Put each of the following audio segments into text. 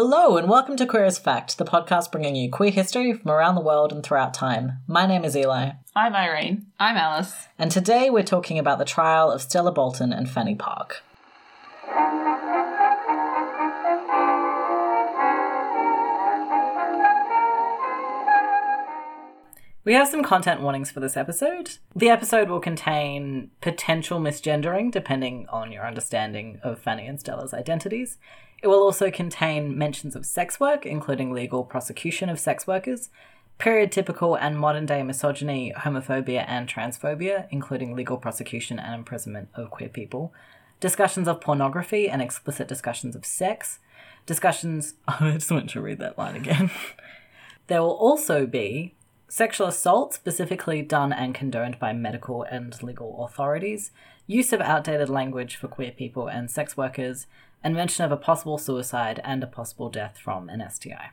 Hello, and welcome to Queer as Fact, the podcast bringing you queer history from around the world and throughout time. My name is Eli, I'm Irene. I'm Alice. and today we're talking about the trial of Stella Boulton and Fanny Park. We have some content warnings for this episode. The episode will contain potential misgendering, depending on your understanding of Fanny and Stella's identities. It will also contain mentions of sex work, including legal prosecution of sex workers, period typical and modern day misogyny, homophobia, and transphobia, including legal prosecution and imprisonment of queer people, discussions of pornography and explicit discussions of sex, discussions. Oh, I just want to read that line again. There will also be sexual assault, specifically done and condoned by medical and legal authorities, use of outdated language for queer people and sex workers, and mention of a possible suicide and a possible death from an STI.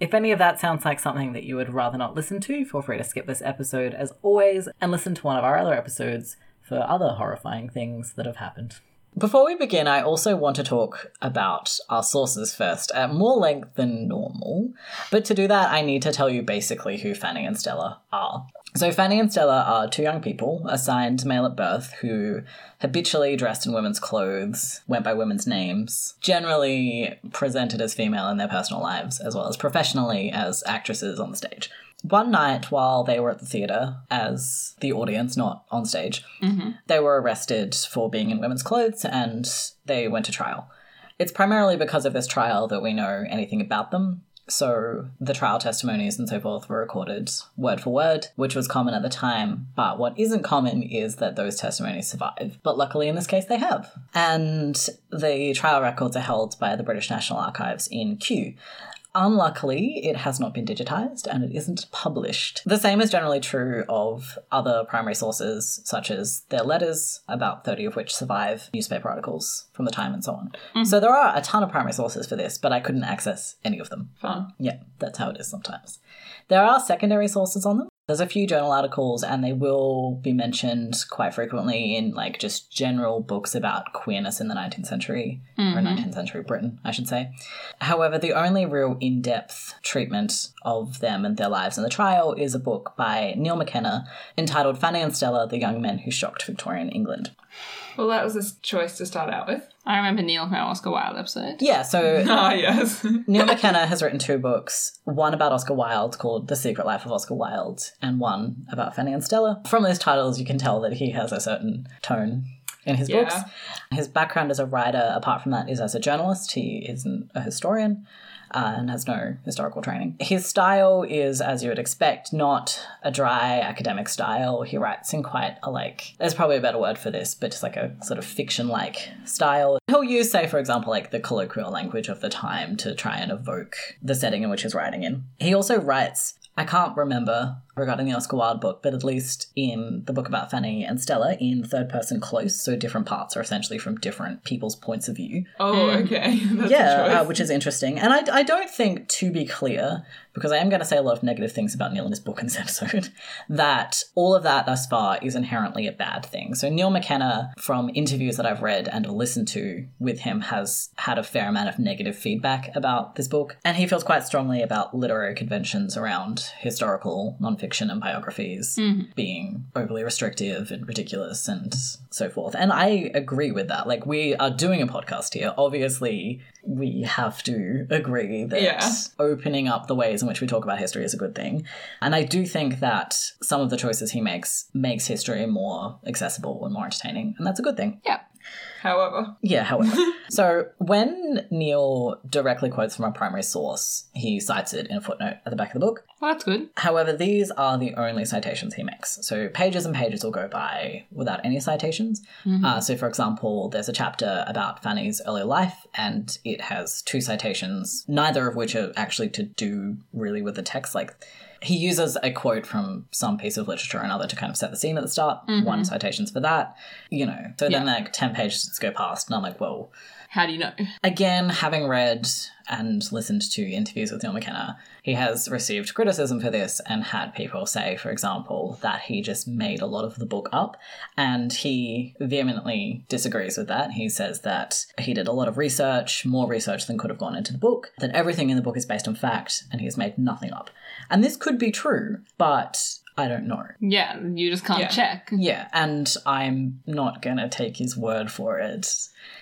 If any of that sounds like something that you would rather not listen to, feel free to skip this episode as always and listen to one of our other episodes for other horrifying things that have happened. Before we begin, I also want to talk about our sources first at more length than normal. But to do that, I need to tell you basically who Fanny and Stella are. So, Fanny and Stella are two young people assigned male at birth who habitually dressed in women's clothes, went by women's names, generally presented as female in their personal lives, as well as professionally as actresses on the stage. One night while they were at the theatre as the audience, not on stage, mm-hmm. they were arrested for being in women's clothes and they went to trial. It's primarily because of this trial that we know anything about them. So the trial testimonies and so forth were recorded word for word, which was common at the time. But what isn't common is that those testimonies survive. But luckily in this case they have. And the trial records are held by the British National Archives in Kew. Unluckily, it has not been digitized and it isn't published. The same is generally true of other primary sources, such as their letters, about 30 of which survive, newspaper articles from the time, and so on. Mm-hmm. So there are a ton of primary sources for this, but I couldn't access any of them. Fun. Yeah, that's how it is sometimes. There are secondary sources on them. There's a few journal articles, and they will be mentioned quite frequently in like just general books about queerness in the 19th century, or mm-hmm. 19th century Britain, I should say. However, the only real in depth treatment of them and their lives in the trial is a book by Neil McKenna entitled Fanny and Stella, the Young Men Who Shocked Victorian England. Well, that was a choice to start out with. I remember Neil from our Oscar Wilde episode. Yeah, so Ah, yes. Neil McKenna has written two books, one about Oscar Wilde called The Secret Life of Oscar Wilde, and one about Fanny and Stella. From those titles, you can tell that he has a certain tone in his Yeah. books. His background as a writer, apart from that, is as a journalist. He isn't a historian. Uh, and has no historical training. His style is, as you would expect, not a dry academic style. He writes in quite a like, there's probably a better word for this, but just like a sort of fiction like style. He'll use, say, for example, like the colloquial language of the time to try and evoke the setting in which he's writing in. He also writes, I can't remember regarding the Oscar Wilde book, but at least in the book about Fanny and Stella, in third person close, so different parts are essentially from different people's points of view Oh, okay. That's yeah, uh, which is interesting. And I, I don't think, to be clear, because I am going to say a lot of negative things about Neil in this book in this episode, that all of that thus far is inherently a bad thing. So Neil McKenna, from interviews that I've read and listened to with him, has had a fair amount of negative feedback about this book. And he feels quite strongly about literary conventions around historical nonfiction and biographies mm-hmm. being overly restrictive and ridiculous and so forth. And I agree with that. Like, we are doing a podcast here. Obviously, we have to agree that Yeah. opening up the ways in which we talk about history is a good thing. And I do think that some of the choices he makes makes history more accessible and more entertaining. And that's a good thing. Yeah. However, Yeah, however. so when Neil directly quotes from a primary source, he cites it in a footnote at the back of the book. Well, that's good. However, these are the only citations he makes. So pages and pages will go by without any citations. Uh, so, for example, there's a chapter about Fanny's early life, and it has two citations, neither of which are actually to do really with the text. Like, he uses a quote from some piece of literature or another to kind of set the scene at the start. One mm-hmm. citation's for that, you know. So then, like, 10 pages go past, and I'm like, whoa. How do you know? Again, having read and listened to interviews with Neil McKenna, he has received criticism for this and had people say, for example, that he just made a lot of the book up. And he vehemently disagrees with that. He says that he did a lot of research, more research than could have gone into the book, that everything in the book is based on fact, and he has made nothing up. And this could be true, but I don't know. Yeah, you just can't Yeah. check. Yeah, and I'm not gonna take his word for it.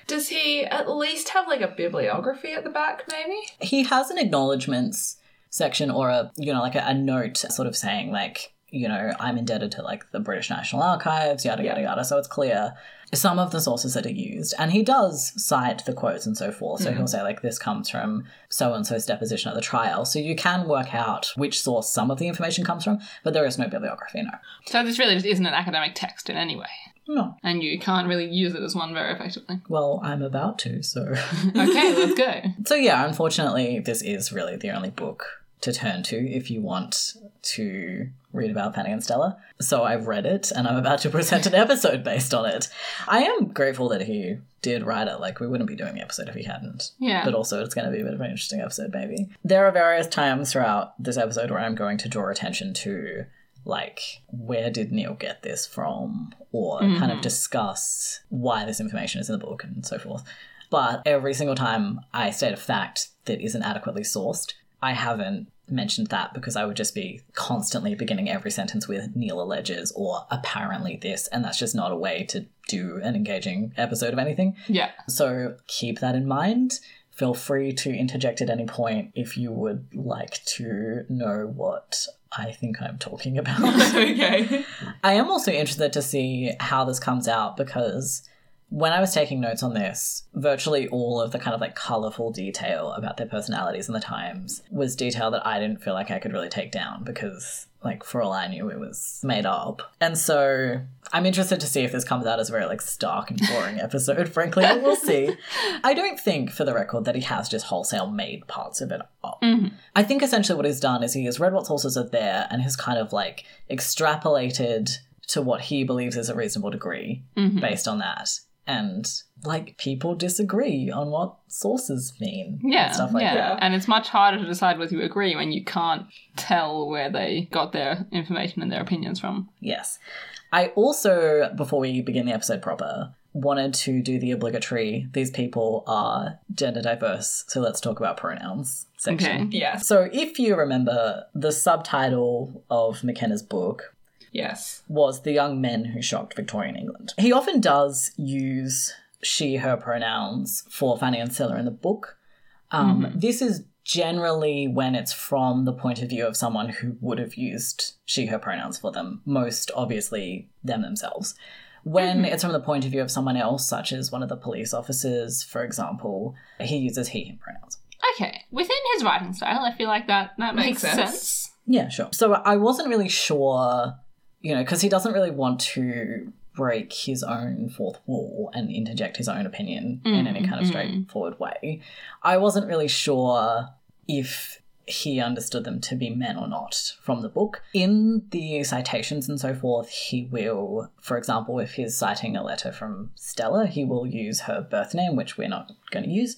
Does he at least have like a bibliography at the back, maybe? he has an acknowledgements section or a you know like a, a note sort of saying like you know i'm indebted to like the british national archives yada yada yada. So it's clear some of the sources that are used and he does cite the quotes and so forth. So he'll mm-hmm. say like this comes from so and so's deposition at the trial. So you can work out which source some of the information comes from but there is no bibliography no. So this really just isn't an academic text in any way. no. And you can't really use it as one very effectively. well i'm about to so. Okay, let's go. So yeah, unfortunately, this is really the only book to turn to if you want to read about Fanny and Stella. So I've read it, and I'm about to present an episode based on it. I am grateful that he did write it. Like we wouldn't be doing the episode if he hadn't. Yeah. But also, it's going to be a bit of an interesting episode, maybe. There are various times throughout this episode where I'm going to draw attention to. Like, where did Neil get this from? Or kind of mm-hmm. discuss why this information is in the book and so forth. But every single time I state a fact that isn't adequately sourced, I haven't mentioned that because I would just be constantly beginning every sentence with Neil alleges or apparently this, and that's just not a way to do an engaging episode of anything. Yeah. So keep that in mind. Feel free to interject at any point if you would like to know what I think I'm talking about. okay. I am also interested to see how this comes out because when I was taking notes on this, virtually all of the kind of like colorful detail about their personalities and the times was detail that I didn't feel like I could really take down because, like, for all I knew, it was made up. And so I'm interested to see if this comes out as a very like stark and boring episode, frankly, but we'll see. I don't think, for the record, that he has just wholesale made parts of it up. Mm-hmm. I think essentially what he's done is he has read what sources are there and has kind of like extrapolated to what he believes is a reasonable degree mm-hmm. based on that. And like people disagree on what sources mean. and Yeah, Stuff like yeah. that. And it's much harder to decide whether you agree when you can't tell where they got their information and their opinions from. Yes. I also, before we begin the episode proper, wanted to do the obligatory these people are gender diverse, so let's talk about pronouns section. Okay. Yes. So if you remember, the subtitle of McKenna's book Yes. was The Young Men Who Shocked Victorian England. He often does use she, her pronouns for Fanny and Stella in the book. Um, This is generally when it's from the point of view of someone who would have used she, her pronouns for them, most obviously them themselves. When it's from the point of view of someone else, such as one of the police officers, for example, he uses he, him pronouns. Okay. Within his writing style, I feel like that, that makes, Makes sense. sense. Yeah, sure. So I wasn't really sure, you know, because he doesn't really want to break his own fourth wall and interject his own opinion in any kind of mm-hmm. straightforward way. I wasn't really sure if he understood them to be men or not from the book. In the citations and so forth, he will, for example, if he's citing a letter from Stella, he will use her birth name, which we're not going to use.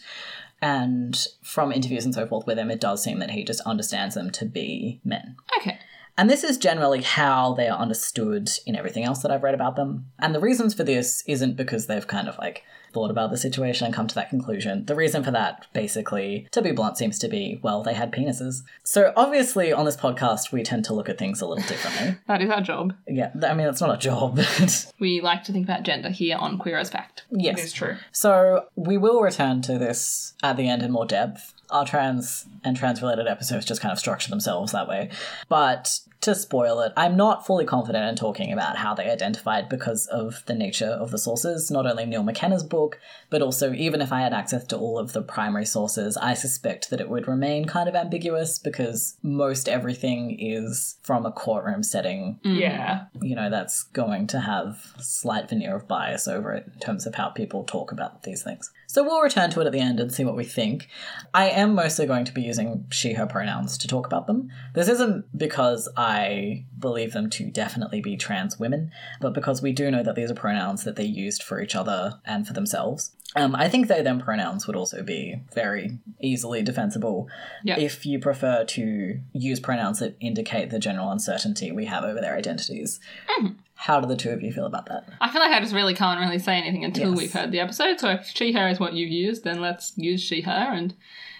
And from interviews and so forth with them, it does seem that he just understands them to be men. Okay. And this is generally how they are understood in everything else that I've read about them. And the reasons for this isn't because they've kind of like thought about the situation and come to that conclusion. The reason for that, basically, to be blunt, seems to be, well, they had penises. So obviously, on this podcast, we tend to look at things a little differently. That is our job. yeah, I mean, it's not a job, We like to think about gender here on Queer as Fact. Yes. is true. So we will return to this at the end in more depth. Our trans and trans related episodes just kind of structure themselves that way. But to spoil it, I'm not fully confident in talking about how they identified because of the nature of the sources, not only Neil McKenna's book, but also even if I had access to all of the primary sources, I suspect that it would remain kind of ambiguous because most everything is from a courtroom setting mm. Yeah. you know, that's going to have slight veneer of bias over it in terms of how people talk about these things. So we'll return to it at the end and see what we think. I am mostly going to be using she, her pronouns to talk about them. This isn't because I believe them to definitely be trans women, but because we do know that these are pronouns that they used for each other and for themselves. Um, I think they them pronouns would also be very easily defensible Yeah. if you prefer to use pronouns that indicate the general uncertainty we have over their identities. Mm-hmm. How do the two of you feel about that? I feel like I just really can't really say anything until Yes. we've heard the episode. So if she her is what you used, then let's use she her. And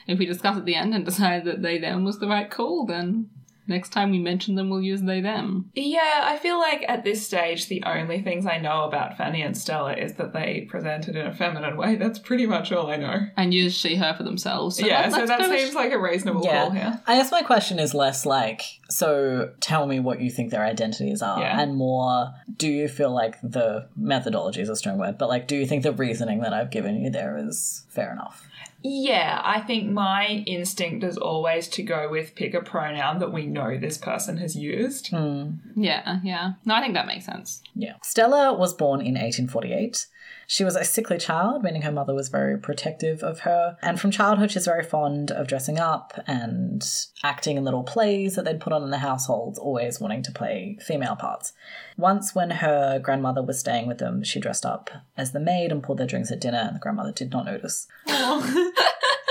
if we discuss at the end and decide that they them was the right call, then next time we mention them, we'll use they them. Yeah, I feel like at this stage, the only things I know about Fanny and Stella is that they presented in a feminine way. That's pretty much all I know. And use she her for themselves. So yeah, let- so that go with seems like a reasonable call here. I guess my question is less like, so tell me what you think their identities are, Yeah. and more, do you feel like the methodology is a strong word, but like, do you think the reasoning that I've given you there is fair enough? Yeah, I think my instinct is always to go with pick a pronoun that we know this person has used. Hmm. Yeah, yeah. No, I think that makes sense. Yeah. Stella was born in 1848. She was a sickly child, meaning her mother was very protective of her. And from childhood, she's very fond of dressing up and acting in little plays that they'd put on in the household, always wanting to play female parts. Once, when her grandmother was staying with them, she dressed up as the maid and poured their drinks at dinner, and the grandmother did not notice.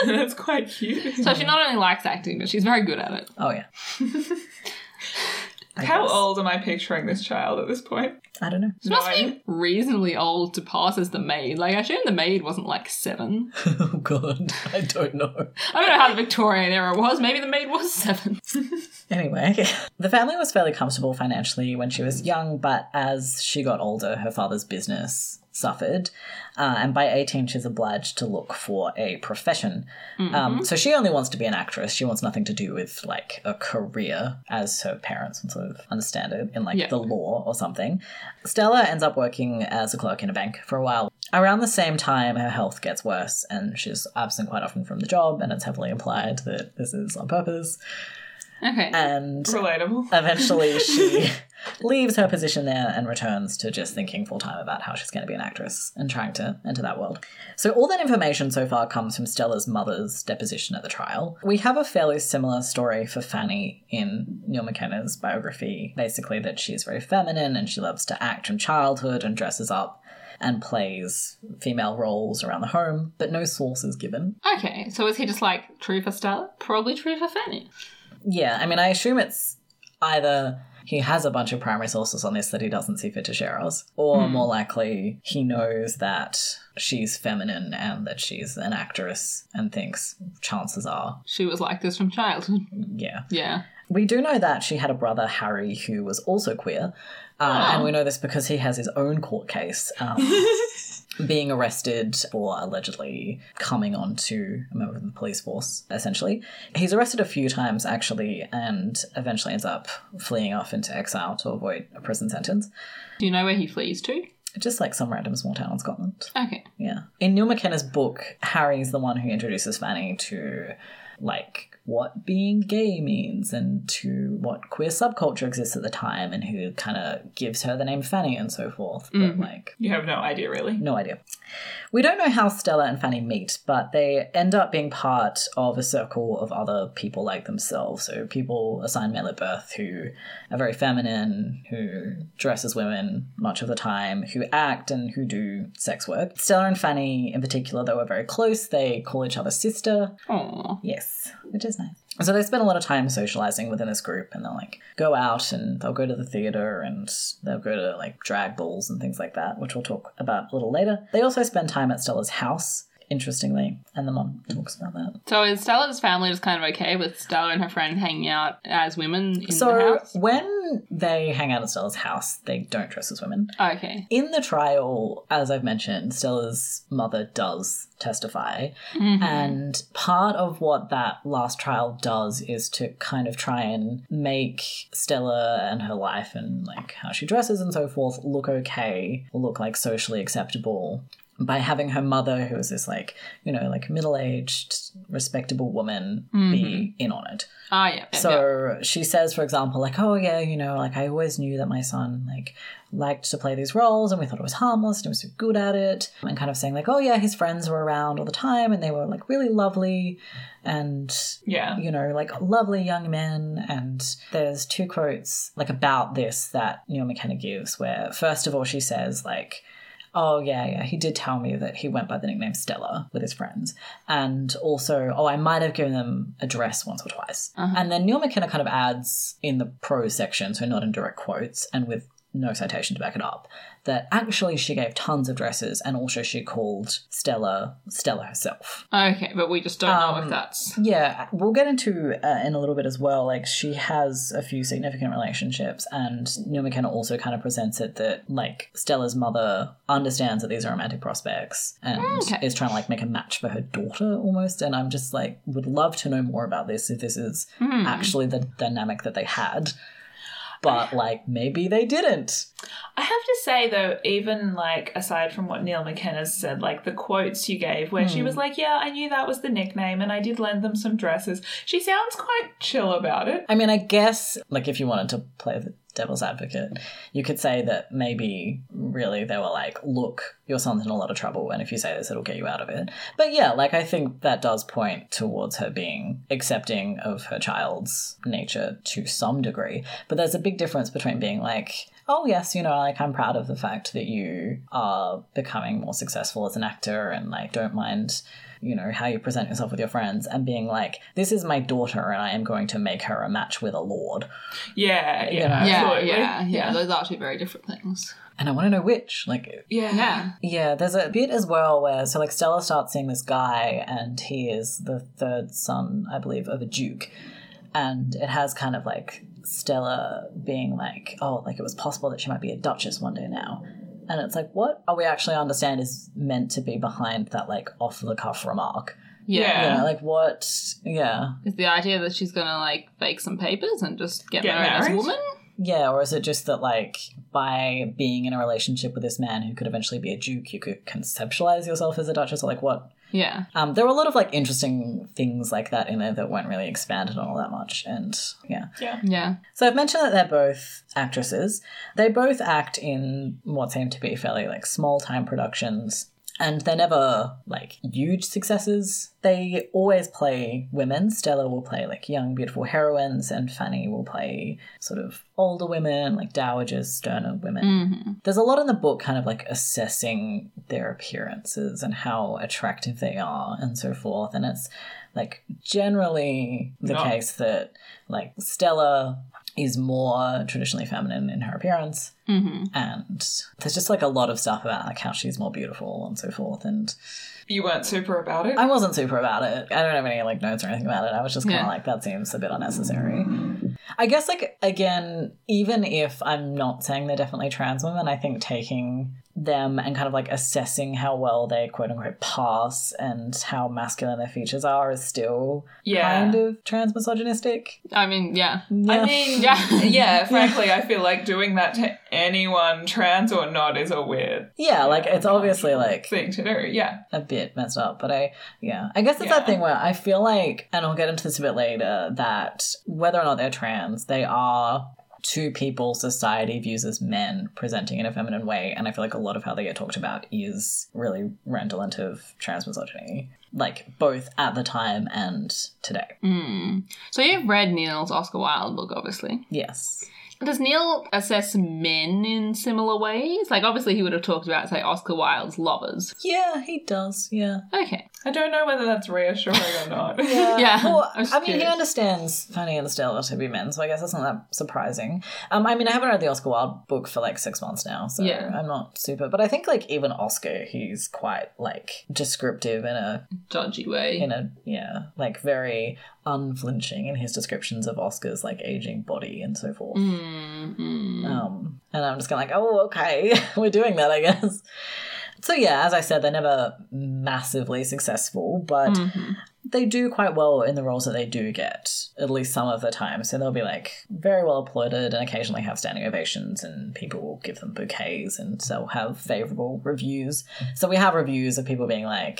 That's quite cute. So she not only likes acting, but she's very good at it. Oh, yeah. I How guess. old am I picturing this child at this point? I don't know. She must be reasonably old to pass as the maid. Like, I assume the maid wasn't like seven. oh, God. I don't know. I don't know how the Victorian era was. Maybe the maid was seven. Anyway, the family was fairly comfortable financially when she was young, but as she got older, her father's business suffered. Uh, and by 18, she's obliged to look for a profession. Um, so she only wants to be an actress. She wants nothing to do with like a career, as her parents would sort of understand it in like Yeah. the law or something. Stella ends up working as a clerk in a bank for a while. Around the same time, her health gets worse and she's absent quite often from the job, and it's heavily implied that this is on purpose. Okay. And Relatable. eventually she leaves her position there and returns to just thinking full time about how she's going to be an actress and trying to enter that world. So, all that information so far comes from Stella's mother's deposition at the trial. We have a fairly similar story for Fanny in Neil McKenna's biography basically, that she's very feminine and she loves to act from childhood and dresses up. And plays female roles around the home, but no source is given. Okay, so is he just like true for Stella? Probably true for Fanny. Yeah, I mean, I assume it's either he has a bunch of primary sources on this that he doesn't see fit to share us, or more likely he knows that she's feminine and that she's an actress and thinks chances are, She was like this from childhood. yeah. Yeah. We do know that she had a brother, Harry, who was also queer. Uh, and we know this because he has his own court case. Um, being arrested for allegedly coming on to a member of the police force, essentially. He's arrested a few times, actually, and eventually ends up fleeing off into exile to avoid a prison sentence. Do you know where he flees to? Just like some random small town in Scotland. Okay. Yeah. In Neil McKenna's book, Harry's the one who introduces Fanny to, like, what being gay means and to what queer subculture exists at the time and who kind of gives her the name Fanny and so forth. But, mm-hmm. like, You have no idea, really. no idea. We don't know how Stella and Fanny meet, but they end up being part of a circle of other people like themselves. So people assigned male at birth who are very feminine, who dress as women much of the time, who act and who do sex work. Stella and Fanny, in particular, they were very close. They call each other sister. Aww. Yes, which is nice. So they spend a lot of time socializing within this group and they'll like go out and they'll go to the theater and they'll go to like drag balls and things like that, which we'll talk about a little later. They also spend time at Stella's house, interestingly, and the mom talks about that. So is Stella's family just kind of okay with Stella and her friend hanging out as women in the So house? when they hang out at Stella's house, they don't dress as women. Okay. In the trial, as I've mentioned, Stella's mother does testify. Mm-hmm. And part of what that last trial does is to kind of try and make Stella and her life and like how she dresses and so forth look okay, look like socially acceptable by having her mother, who is this like, you know, like middle aged, respectable woman, be in on it. Ah, yeah. yeah, yeah. So she says, for example, like, oh yeah, you know, like I always knew that my son like liked to play these roles, and we thought it was harmless, and he was so good at it, and kind of saying like, oh yeah, his friends were around all the time, and they were like really lovely, and Yeah. you know, like lovely young men. And there's two quotes like about this that Neil McKenna gives, where first of all she says like. Oh yeah, yeah. He did tell me that he went by the nickname Stella with his friends, and also, oh, I might have given them a dress once or twice. Uh-huh. And then Neil McKenna kind of adds in the prose section, so not in direct quotes, and with no citation to back it up, that actually she gave tons of dresses, and also she called Stella Stella herself. Okay, but we just don't know Um, if that's. Yeah, we'll get into uh, in a little bit as well. Like she has a few significant relationships, and Neil McKenna also kind of presents it that like Stella's mother understands that these are romantic prospects and Okay. is trying to like make a match for her daughter almost. And I'm just like would love to know more about this if this is Hmm. actually the dynamic that they had. But like maybe they didn't. I have to say though, even like aside from what Neil McKenna said, like the quotes you gave, where she hmm. was like, "Yeah, I knew that was the nickname, and I did lend them some dresses." She sounds quite chill about it. I mean, I guess, like, if you wanted to play the devil's advocate, you could say that maybe really they were like, look, your son's in a lot of trouble, and if you say this, it'll get you out of it. But yeah, like, I think that does point towards her being accepting of her child's nature to some degree. But there's a big difference between being like, oh, yes, you know, like, I'm proud of the fact that you are becoming more successful as an actor and, like, don't mind you know, how you present yourself with your friends and being like, this is my daughter and I am going to make her a match with a lord. Yeah, You yeah, know. Yeah, absolutely. yeah, yeah, Those are two very different things. And I want to know which. Like, yeah, Yeah. yeah, there's a bit as well where, so like Stella starts seeing this guy and he is the third son, I believe, of a duke. And it has kind of like Stella being like, oh, like it was possible that she might be a duchess one day now. And it's like, what are we actually understand is meant to be behind that like off the cuff remark? Yeah. Yeah. You know, like what? Yeah. Is the idea that she's gonna like fake some papers and just get, Get married, as a woman? Yeah, or is it just that, like, by being in a relationship with this man who could eventually be a duke, you could conceptualize yourself as a duchess, or like what? Yeah. Um, there were a lot of like interesting things like that in there that weren't really expanded on all that much, and yeah. Yeah. So I've mentioned that they're both actresses. They both act in what seem to be fairly like small time productions. And they're never like huge successes. They always play women. Stella will play like young, beautiful heroines, and Fanny will play sort of older women, like dowagers, sterner women. hmm There's a lot in the book kind of like assessing their appearances and how attractive they are and so forth. And it's like generally the No. case that like Stella is more traditionally feminine in her appearance. hmm And there's just like a lot of stuff about like how she's more beautiful and so forth. And You weren't super about it. I wasn't super about it. I don't have any like notes or anything about it. I was just kind of Yeah. like, that seems a bit unnecessary. I guess like again, even if I'm not saying they're definitely trans women, I think taking them and kind of like assessing how well they quote unquote pass and how masculine their features are is still Yeah. kind of trans misogynistic. I mean, yeah. I mean, Yeah. yeah, frankly, I feel like doing that to anyone, trans or not, is a weird yeah, like it's obviously like thing to do. Yeah. a bit messed up, but I, yeah, I guess it's that thing where I feel like, and I'll get into this a bit later, that whether or not they're trans, they are two people society views as men presenting in a feminine way, and I feel like a lot of how they get talked about is really redolent of trans misogyny, like both at the time and today. Mm. So you've read Neil's Oscar Wilde book, obviously. Yes. Does Neil assess men in similar ways? Like, obviously, he would have talked about, say, Oscar Wilde's lovers. Yeah, he does. Yeah. Okay. I don't know whether that's reassuring or not. Yeah. Yeah, Well, I was I mean, he understands Fanny and Stella to be men, so I guess that's not that surprising. Um, I mean, I haven't read the Oscar Wilde book for like six months now, so Yeah. I'm not super. But I think like even Oscar, he's quite like descriptive in a Dodgy way. in a yeah, like very unflinching in his descriptions of Oscar's like aging body and so forth. Mm, mm. Um, and I'm just kind of like, oh, okay, we're doing that, I guess. So yeah, as I said, they're never massively successful, but Mhm. they do quite well in the roles that they do get, at least some of the time. So they'll be like very well applauded and occasionally have standing ovations, and people will give them bouquets and they'll have favorable reviews. So we have reviews of people being like,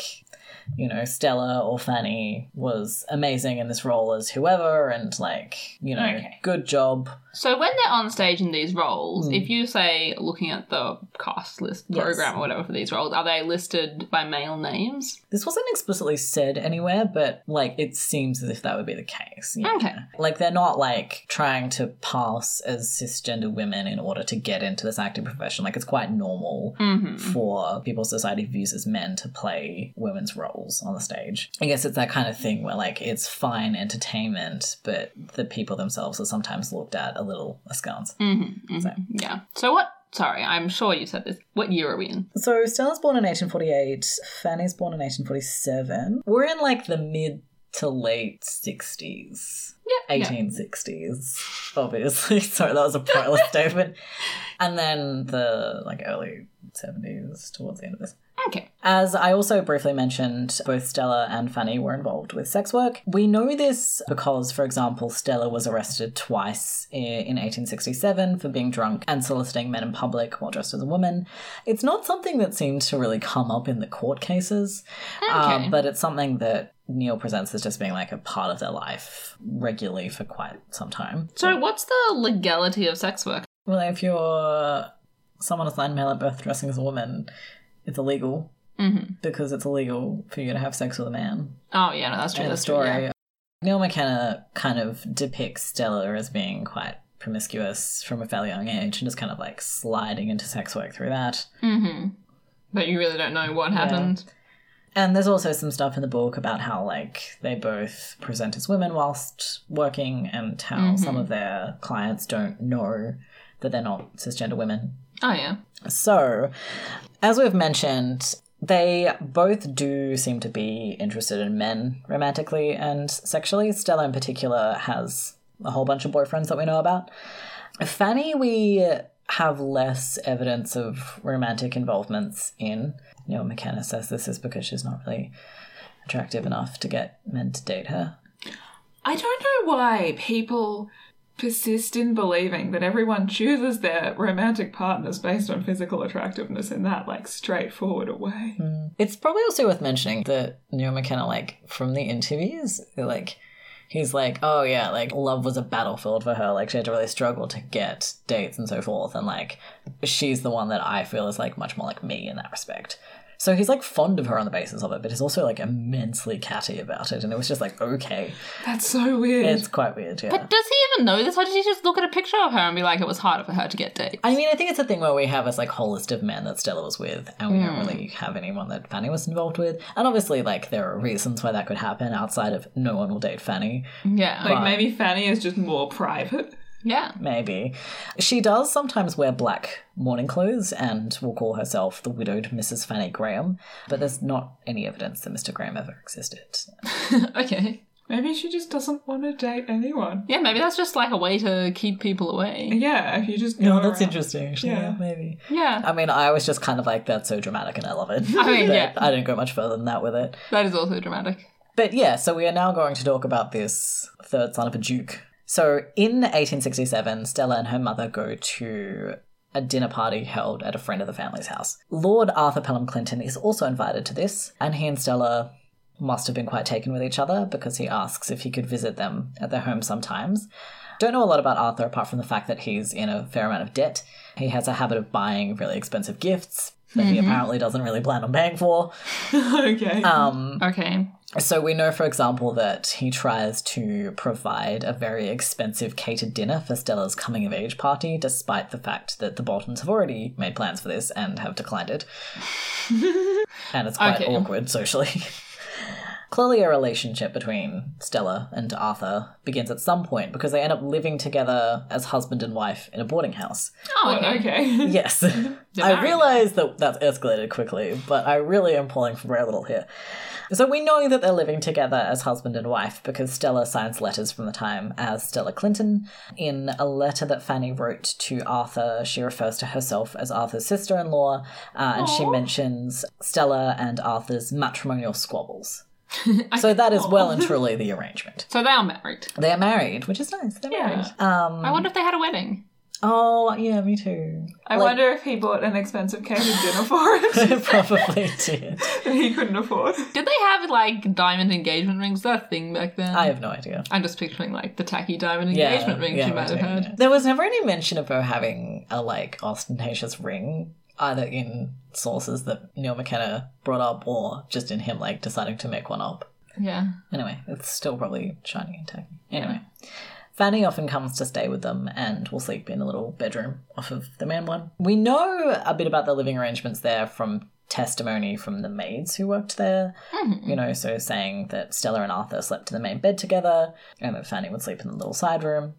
you know, Stella or Fanny was amazing in this role as whoever, and like, you know, Okay. good job. So when they're on stage in these roles, if you say looking at the cast list Yes. program or whatever for these roles, are they listed by male names? This wasn't explicitly said anywhere, but like it seems as if that would be the case. yeah. Okay. Like they're not like trying to pass as cisgender women in order to get into this acting profession. Like it's quite normal Mm-hmm. for people society views as men to play women's roles on the stage. I guess it's that kind of thing where like it's fine entertainment, but the people themselves are sometimes looked at a little askance. Mm-hmm. So- Yeah. So what? Sorry, I'm sure you said this. What year are we in? So Stella's born in 1848, Fanny's born in 1847. We're in like the mid to late 60s. Yeah. yeah. 1860s, obviously. Sorry, that was a pointless statement. And then the like early 70s towards the end of this. Okay. As I also briefly mentioned, both Stella and Fanny were involved with sex work. We know this because, for example, Stella was arrested twice in 1867 for being drunk and soliciting men in public while dressed as a woman. It's not something that seems to really come up in the court cases, uh, Okay. but it's something that Neil presents as just being like a part of their life regularly for quite some time. So what's the legality of sex work? Well, if you're someone assigned male at birth dressing as a woman, it's illegal Mm-hmm. because it's illegal for you to have sex with a man. Oh yeah, no, that's true. Of That's true. story. Yeah. Neil McKenna kind of depicts Stella as being quite promiscuous from a fairly young age and just kind of like sliding into sex work through that. Mm-hmm. But you really don't know what happened. And there's also some stuff in the book about how like they both present as women whilst working and how some of their clients don't know that they're not cisgender women Oh yeah. So, as we've mentioned, they both do seem to be interested in men romantically and sexually. Stella, in particular, has a whole bunch of boyfriends that we know about. Fanny, we have less evidence of romantic involvements in. Neil McKenna says this is because she's not really attractive enough to get men to date her. I don't know why people persist in believing that everyone chooses their romantic partners based on physical attractiveness in that like straightforward a way. Hmm. It's probably also worth mentioning that Neil McKenna, like from the interviews, like he's like, oh yeah, like love was a battlefield for her. Like she had to really struggle to get dates and so forth, and like she's the one that I feel is like much more like me in that respect. So he's like fond of her on the basis of it, but he's also like immensely catty about it, and it was just like okay, That's so weird. it's quite weird, yeah. But does he even know this, or did he just look at a picture of her and be like, it was harder for her to get dates? I mean, I think it's a thing where we have this like whole list of men that Stella was with, and we don't hmm. really have anyone that Fanny was involved with. And obviously, like there are reasons why that could happen outside of no one will date Fanny. yeah. like maybe Fanny is just more private. Yeah. Maybe. She does sometimes wear black mourning clothes and will call herself the widowed Mrs. Fanny Graham, but there's not any evidence that Mr. Graham ever existed. okay. Maybe she just doesn't want to date anyone. Yeah, maybe that's just like a way to keep people away. Yeah, if you just go No, that's around- interesting, actually. Yeah. Yeah, maybe. Yeah. I mean, I was just kind of like, that's so dramatic and I love it. I mean, yeah. I didn't go much further than that with it. That is also dramatic. But yeah, so we are now going to talk about this third son of a duke. So in 1867, Stella and her mother go to a dinner party held at a friend of the family's house. Lord Arthur Pelham Clinton is also invited to this, and he and Stella must have been quite taken with each other because he asks if he could visit them at their home sometimes. Don't know a lot about Arthur apart from the fact that he's in a fair amount of debt. He has a habit of buying really expensive gifts that he apparently doesn't really plan on paying for. okay. Um, Okay. So we know, for example, that he tries to provide a very expensive catered dinner for Stella's coming of age party, despite the fact that the Boultons have already made plans for this and have declined it. and it's quite Okay. awkward socially. Clearly, a relationship between Stella and Arthur begins at some point because they end up living together as husband and wife in a boarding house. Oh, Well, okay. okay. Yes. I realize that that's escalated quickly, but I really am pulling for very little here. So we know that they're living together as husband and wife because Stella signs letters from the time as Stella Clinton. In a letter that Fanny wrote to Arthur, she refers to herself as Arthur's sister in law, uh, and she mentions Stella and Arthur's matrimonial squabbles. So that is well and truly the arrangement. So they are married. They are married, which is nice. They're Yeah. married. Um, I wonder if they had a wedding. Oh, yeah, me too. I Like- wonder if he bought an expensive cake and dinner for it Probably did. that he couldn't afford. Did they have like diamond engagement rings? Was that a thing back then? I have no idea. I'm just picturing like the tacky diamond Yeah, engagement rings yeah, you might have me too, had. yeah. There was never any mention of her having a like ostentatious ring, either in sources that Neil McKenna brought up or just in him like deciding to make one up. Yeah. Anyway, it's still probably shiny and tacky. Anyway. Fanny often comes to stay with them and will sleep in a little bedroom off of the main one. We know a bit about the living arrangements there from testimony from the maids who worked there. Mm-hmm. You know, so saying that Stella and Arthur slept in the main bed together and that Fanny would sleep in the little side room.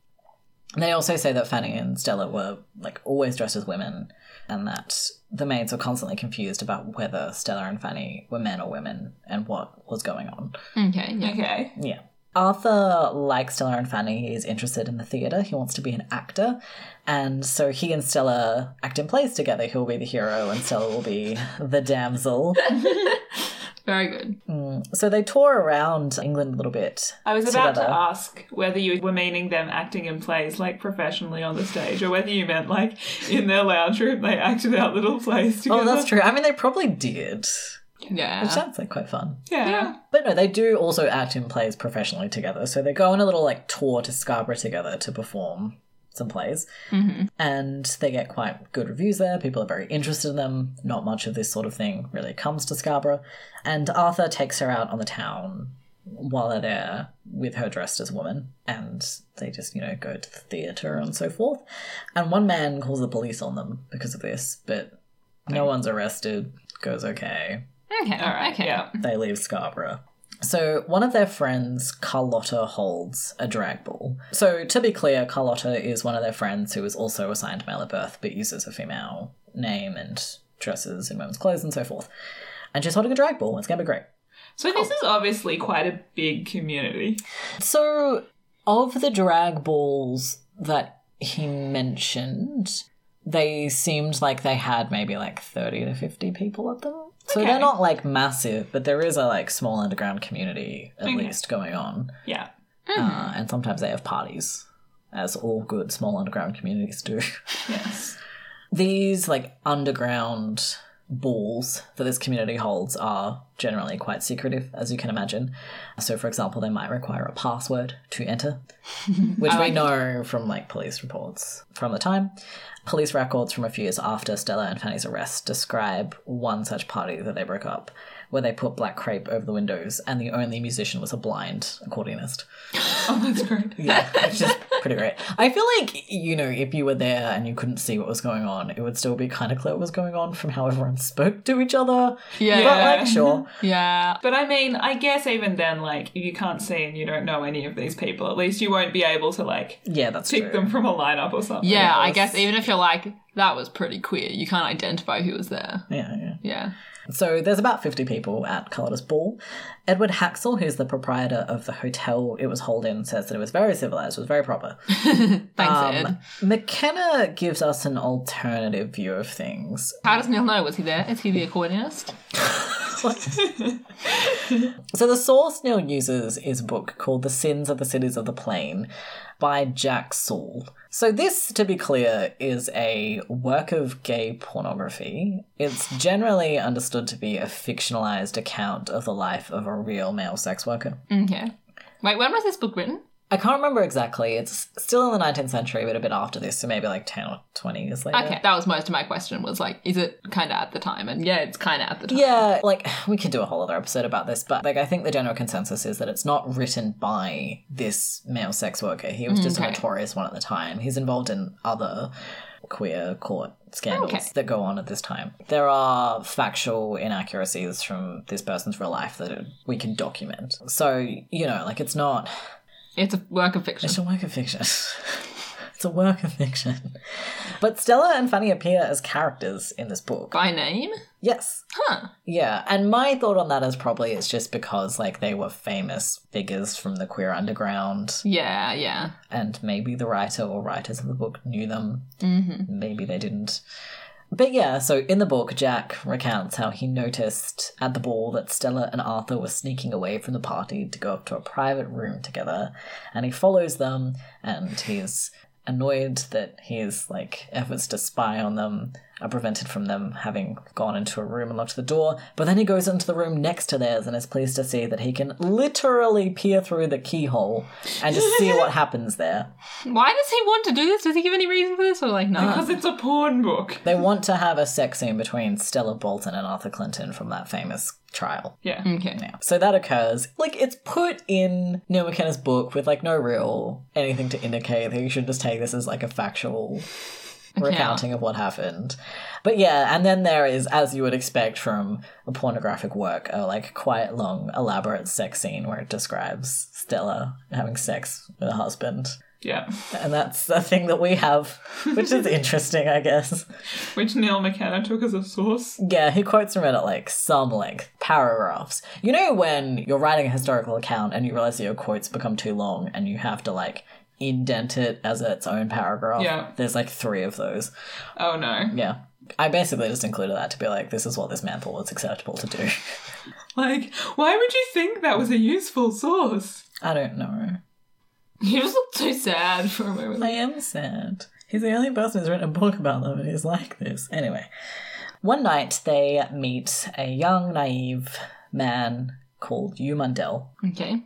They also say that Fanny and Stella were like always dressed as women and that the maids were constantly confused about whether Stella and Fanny were men or women and what was going on. Okay. Yeah. Okay. Yeah. Arthur, like Stella and Fanny, is interested in the theatre. He wants to be an actor. And so he and Stella act in plays together. He'll be the hero and Stella will be the damsel. Very good. Mm. so they tour around England a little bit. I was about together. to ask whether you were meaning them acting in plays like professionally on the stage or whether you meant like in their lounge room they acted out little plays oh, together. Oh, that's true. I mean, they probably did. Yeah. Which sounds like quite fun. Yeah. But no, they do also act in plays professionally together. So they go on a little like tour to Scarborough together to perform some plays. Mm-hmm. And they get quite good reviews there. People are very interested in them. Not much of this sort of thing really comes to Scarborough. And Arthur takes her out on the town while they're there with her dressed as a woman. And they just, you know, go to the theatre and so forth. And one man calls the police on them because of this, but no one's arrested. Goes okay Okay. All right. Okay. Yeah. they leave Scarborough. So one of their friends, Carlotta, holds a drag ball. So to be clear, Carlotta is one of their friends who is also assigned male at birth, but uses a female name and dresses in women's clothes and so forth. And she's holding a drag ball. It's gonna be great. So this is obviously quite a big community. So of the drag balls that he mentioned, they seemed like they had maybe like 30 to 50 people at them. So Okay. they're not like massive, but there is a like small underground community at Okay. least going on. Yeah. Uh, and sometimes they have parties, as all good small underground communities do. Yes. These like underground balls that this community holds are generally quite secretive, as you can imagine. So, for example, they might require a password to enter, which we know from like police reports from the time. Police records from a few years after Stella and Fanny's arrest describe one such party that they broke up, where they put black crepe over the windows, and the only musician was a blind accordionist. Oh, that's great. Yeah, which is pretty great. I feel like, you know, if you were there and you couldn't see what was going on, it would still be kind of clear what was going on from how everyone spoke to each other. Yeah. But, like, sure. Yeah. But I mean, I guess even then, like, if you can't see and you don't know any of these people, at least you won't be able to, like, Yeah, that's pick true. them from a lineup or something. Yeah, I guess even if you're like, that was pretty queer, you can't identify who was there. Yeah, yeah. Yeah. So there's about 50 people at Carlotta's ball. Edward Haxell, who's the proprietor of the hotel it was held in, says that it was very civilized, was very proper. Thanks, Um, Ed. McKenna gives us an alternative view of things. How does Neil know? Was he there? Is he the accordionist? So the source Neil uses is a book called The Sins of the Cities of the Plain by Jack Saul. So this, to be clear, is a work of gay pornography. It's generally understood to be a fictionalized account of the life of a real male sex worker. Okay. Wait, when was this book written? I can't remember exactly. It's still in the 19th century, but a bit after this, so maybe like 10 or 20 years later. Okay, that was most of my question. Was like, is it kind of at the time? And yeah, it's kind of at the time. Yeah, like we could do a whole other episode about this, but like I think the general consensus is that it's not written by this male sex worker. He was mm, just Okay. a notorious one at the time. He's involved in other queer court scandals Okay. that go on at this time. There are factual inaccuracies from this person's real life that we can document. So, you know, like it's not It's a work of fiction. it's a work of fiction. it's a work of fiction. But Stella and Fanny appear as characters in this book. By name? Yes. Huh. Yeah, and my thought on that is probably it's just because like they were famous figures from the queer underground, Yeah, yeah. and maybe the writer or writers of the book knew them. Mm-hmm. Maybe they didn't. But yeah, so in the book, Jack recounts how he noticed at the ball that Stella and Arthur were sneaking away from the party to go up to a private room together, and he follows them, and he's annoyed that his like efforts to spy on them are prevented from them having gone into a room and locked the door. But then he goes into the room next to theirs and is pleased to see that he can literally peer through the keyhole and just see what happens there. Why does he want to do this? Does he give any reason for this? Or like, no? Because it's a porn book. They want to have a sex scene between Stella Boulton and Arthur Clinton from that famous trial. Yeah. Okay. Now. So that occurs. Like, it's put in Neil McKenna's book with, like, no real anything to indicate that you should just take this as, like, a factual recounting of what happened. But yeah, and then there is, as you would expect from a pornographic work, a, like, quite long, elaborate sex scene where it describes Stella having sex with her husband. Yeah. And that's a thing that we have, which is interesting, I guess. Which Neil McKenna took as a source. Yeah, he quotes from it at like some length, paragraphs. You know when you're writing a historical account and you realize that your quotes become too long and you have to like indent it as its own paragraph? Yeah. There's like three of those. Oh no. Yeah. I basically just included that to be like, this is what this man thought was acceptable to do. Like, why would you think that was a useful source? I don't know. You just looked too sad for a moment. I am sad. He's the only person who's written a book about them and he's like this. Anyway, one night they meet a young, naive man called Hugh Mundell. Okay.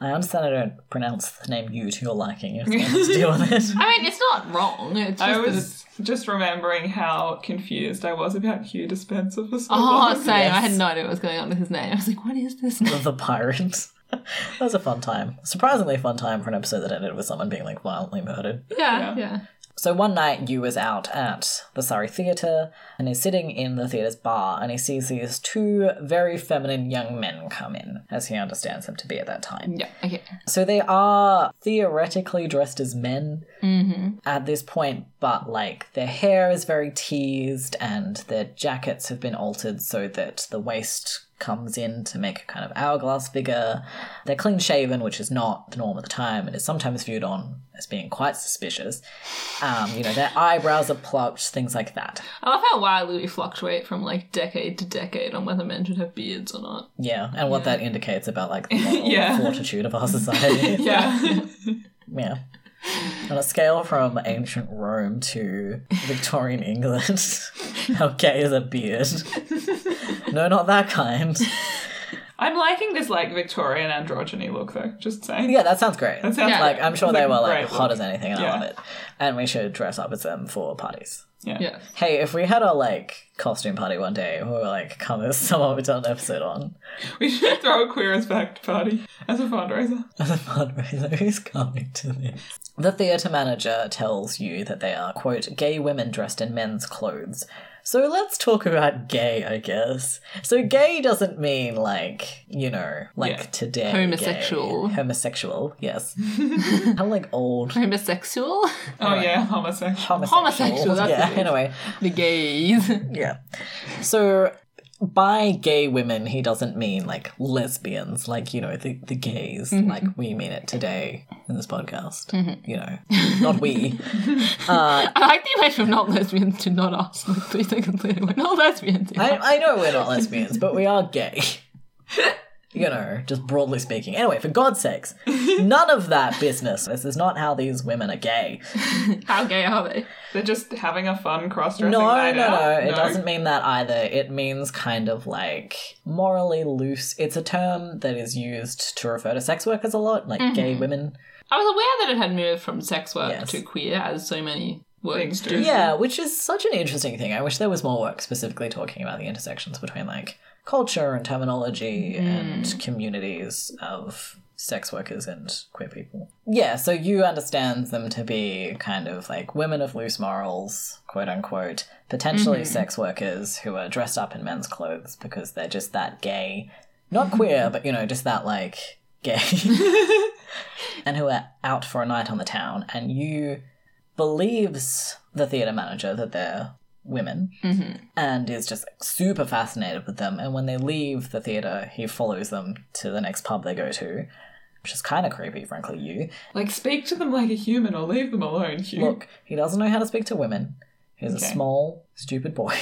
I understand I don't pronounce the name you to your liking. You have to deal with it. I mean, it's not wrong. It's just I that it's- was just remembering how confused I was about Hugh Despenser for so Oh, long. same. I had no idea what was going on with his name. I was like, what is this? the pirate. that was a fun time. Surprisingly fun time for an episode that ended with someone being like violently murdered. Yeah, Yeah. yeah. So one night, Hugh is out at the Surrey Theatre and is sitting in the theatre's bar and he sees these two very feminine young men come in, as he understands them to be at that time. Yeah, okay. So they are theoretically dressed as men Mm-hmm. at this point, but like their hair is very teased and their jackets have been altered so that the waist comes in to make a kind of hourglass figure. They're clean shaven, which is not the norm at the time and is sometimes viewed on as being quite suspicious. Um, you know, their eyebrows are plucked, things like that. I love how wildly we fluctuate from like decade to decade on whether men should have beards or not. Yeah, and what that indicates about like the moral Yeah. fortitude of our society. Yeah. Yeah. On a scale from ancient Rome to Victorian England, how gay is a beard? no, not that kind. I'm liking this like Victorian androgyny look though. Just saying. Yeah, that sounds great. That sounds Yeah. like I'm sure It's they like were like hot look. as anything, and I love it. And we should dress up as them for parties. Yeah. Yeah. Hey, if we had a like costume party one day, we were like, come as someone we've done an episode on We should throw a queer as fact party as a fundraiser. as a fundraiser. Who's coming to this? The theatre manager tells you that they are, quote, gay women dressed in men's clothes. So let's talk about gay, I guess. So gay doesn't mean like, you know, like Yeah. today. Homosexual. gay. Homosexual, yes. kind of like old. Homosexual? Oh yeah, homosexual. Homosexual. Homosexual, that's yeah, anyway. the gays. Yeah. So by gay women, he doesn't mean like lesbians, like, you know, the, the gays, mm-hmm. like we mean it today in this podcast. Mm-hmm. You know, not we. Uh, I like the image of not lesbians to not us. Like three seconds later, we're not lesbians. I, I know we're not lesbians, but we are gay. You know, just broadly speaking. Anyway, for God's sakes, none of that business. This is not how these women are gay. How gay are they? They're just having a fun cross-dressing No, no, night no. out. It doesn't mean that either. It means kind of like morally loose. It's a term that is used to refer to sex workers a lot, like gay mm-hmm. women. I was aware that it had moved from sex work Yes. to queer, as so many words do. do. Yeah, which is such an interesting thing. I wish there was more work specifically talking about the intersections between like culture and terminology and hmm. communities of sex workers and queer people. Yeah, so you understand them to be kind of like women of loose morals, quote unquote, potentially hmm. sex workers who are dressed up in men's clothes because they're just that gay. Not queer, but you know, just that like gay. and who are out for a night on the town and Hugh believes the theatre manager that they're women mm-hmm. and is just super fascinated with them. And when they leave the theatre, he follows them to the next pub they go to, which is kind of creepy, frankly. You Like speak to them like a human or leave them alone, Hugh. look, he doesn't know how to speak to women. He's a small, stupid boy.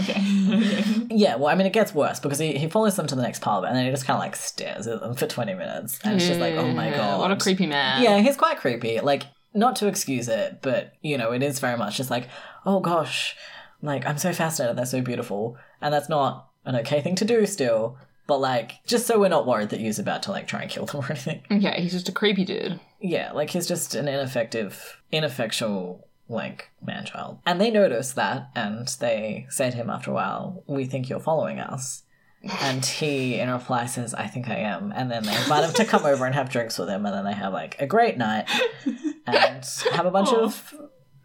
Okay. yeah, well, I mean, it gets worse because he, he follows them to the next pub and then he just kind of like stares at them for 20 minutes. And it's just like, oh my god. What a creepy man. Yeah, he's quite creepy. Like, not to excuse it, but you know, it is very much just like, oh gosh, like I'm so fascinated, they're so beautiful, and that's not an okay thing to do still. But like, just so we're not worried that he's about to like try and kill them or anything. Yeah, he's just a creepy dude. Yeah, like he's just an ineffective, ineffectual like man child. And they notice that, and they say to him after a while, "We think you're following us." And he, in reply, says, "I think I am." And then they invite him to come over and have drinks with him, and then they have like a great night and have a bunch of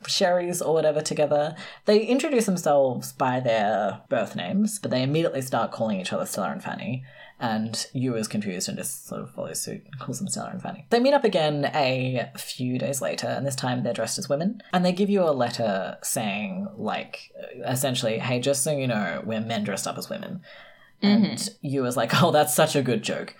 sherries or whatever together. They introduce themselves by their birth names, but they immediately start calling each other Stella and Fanny. And Hugh is confused and just sort of follows suit and calls them Stella and Fanny. They meet up again a few days later, and this time they're dressed as women. And they give you a letter saying, like, essentially, hey, just so you know, we're men dressed up as women. And mm-hmm. Hugh is like, oh, that's such a good joke.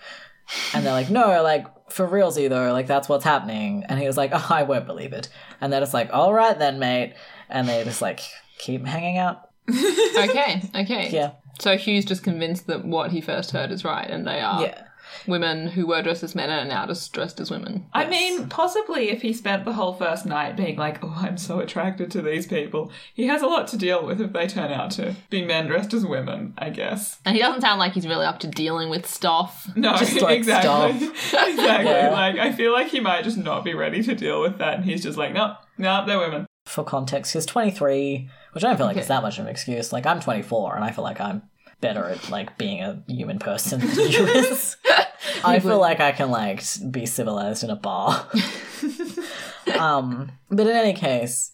And they're like, no, like, for realsy though, like, that's what's happening. And he was like, oh, I won't believe it. And they're just like, all right then, mate. And they just, like, keep hanging out. Okay, okay. Yeah. So Hugh's just convinced that what he first heard is right, and they are Yeah. Women who were dressed as men and are now just dressed as women. I mean, possibly if he spent the whole first night being like, oh, I'm so attracted to these people, he has a lot to deal with if they turn out to be men dressed as women, I guess. And he doesn't sound like he's really up to dealing with stuff. No, Just, like, exactly. exactly. Yeah. Like, I feel like he might just not be ready to deal with that, and he's just like, no, no, they're women. For context, he's 23, which I don't feel like Okay. it's that much of an excuse. Like, I'm 24, and I feel like I'm better at, like, being a human person than Hugh is. I feel like I can, like, be civilized in a bar. um, but in any case,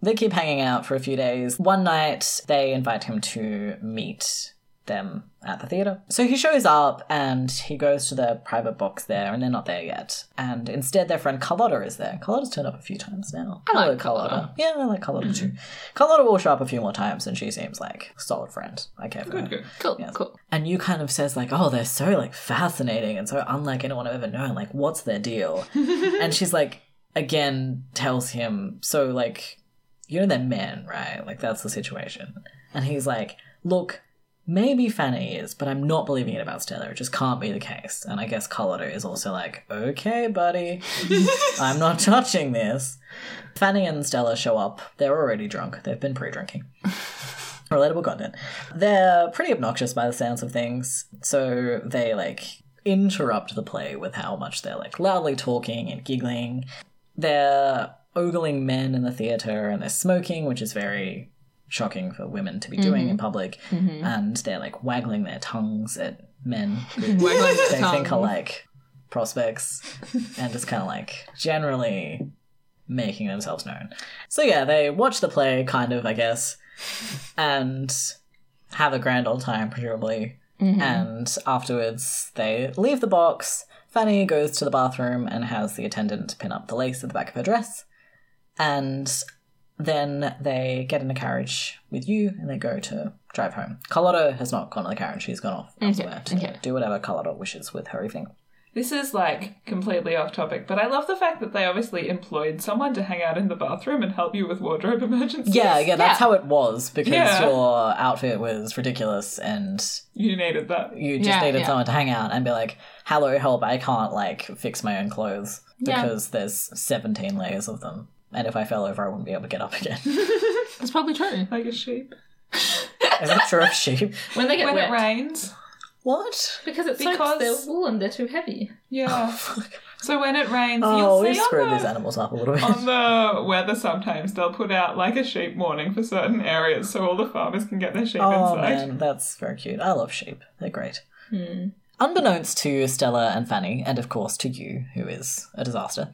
they keep hanging out for a few days. One night, they invite him to meet them at the theatre. So he shows up and he goes to the private box there, and they're not there yet. And instead, their friend Carlotta is there. Carlotta's turned up a few times now. I like Hello, Carlotta. Yeah, I like Carlotta mm-hmm. too. Carlotta will show up a few more times, and she seems like a solid friend. I care for her. Good, good. Cool, Yes. cool. And Hugh kind of says like, oh, they're so like fascinating and so unlike anyone I've ever known. Like, what's their deal? and she's like, again, tells him, so like, you know, they're men, right? Like, that's the situation. And he's like, look, maybe Fanny is, but I'm not believing it about Stella. It just can't be the case. And I guess Carlotta is also like, okay, buddy, I'm not touching this. Fanny and Stella show up. They're already drunk. They've been pre-drinking. Relatable content. They're pretty obnoxious by the sounds of things, so they like interrupt the play with how much they're like loudly talking and giggling. They're ogling men in the theater and they're smoking, which is very shocking for women to be doing in public. And they're like waggling their tongues at men who they think are like prospects and just kind of like generally making themselves known. So yeah, they watch the play, kind of, I guess, and have a grand old time, presumably. And afterwards, they leave the box. Fanny goes to the bathroom and has the attendant pin up the lace at the back of her dress. And then they get in a carriage with you and they go to drive home. Carlotta has not gone in the carriage, she's gone off elsewhere to okay. do whatever Carlotta wishes with her evening. This is like completely off topic, but I love the fact that they obviously employed someone to hang out in the bathroom and help you with wardrobe emergencies. Yeah, yeah, that's Yeah. how it was because Yeah. your outfit was ridiculous and You needed that. you just Yeah, needed yeah. someone to hang out and be like, hello, help, I can't like fix my own clothes Yeah. because there's 17 layers of them. And if I fell over, I wouldn't be able to get up again. That's probably true. Like a sheep. Is that true of sheep? When they get When wet. it rains. What? Because it Because- soaks their wool and they're too heavy. Yeah. Oh, so when it rains, Oh, you'll we've see screwed on these the, animals up a little bit. on the weather sometimes they'll put out like a sheep warning for certain areas so all the farmers can get their sheep Oh inside. man, that's very cute. I love sheep. They're great. Hmm. Unbeknownst to Stella and Fanny, and of course to Hugh, who is a disaster,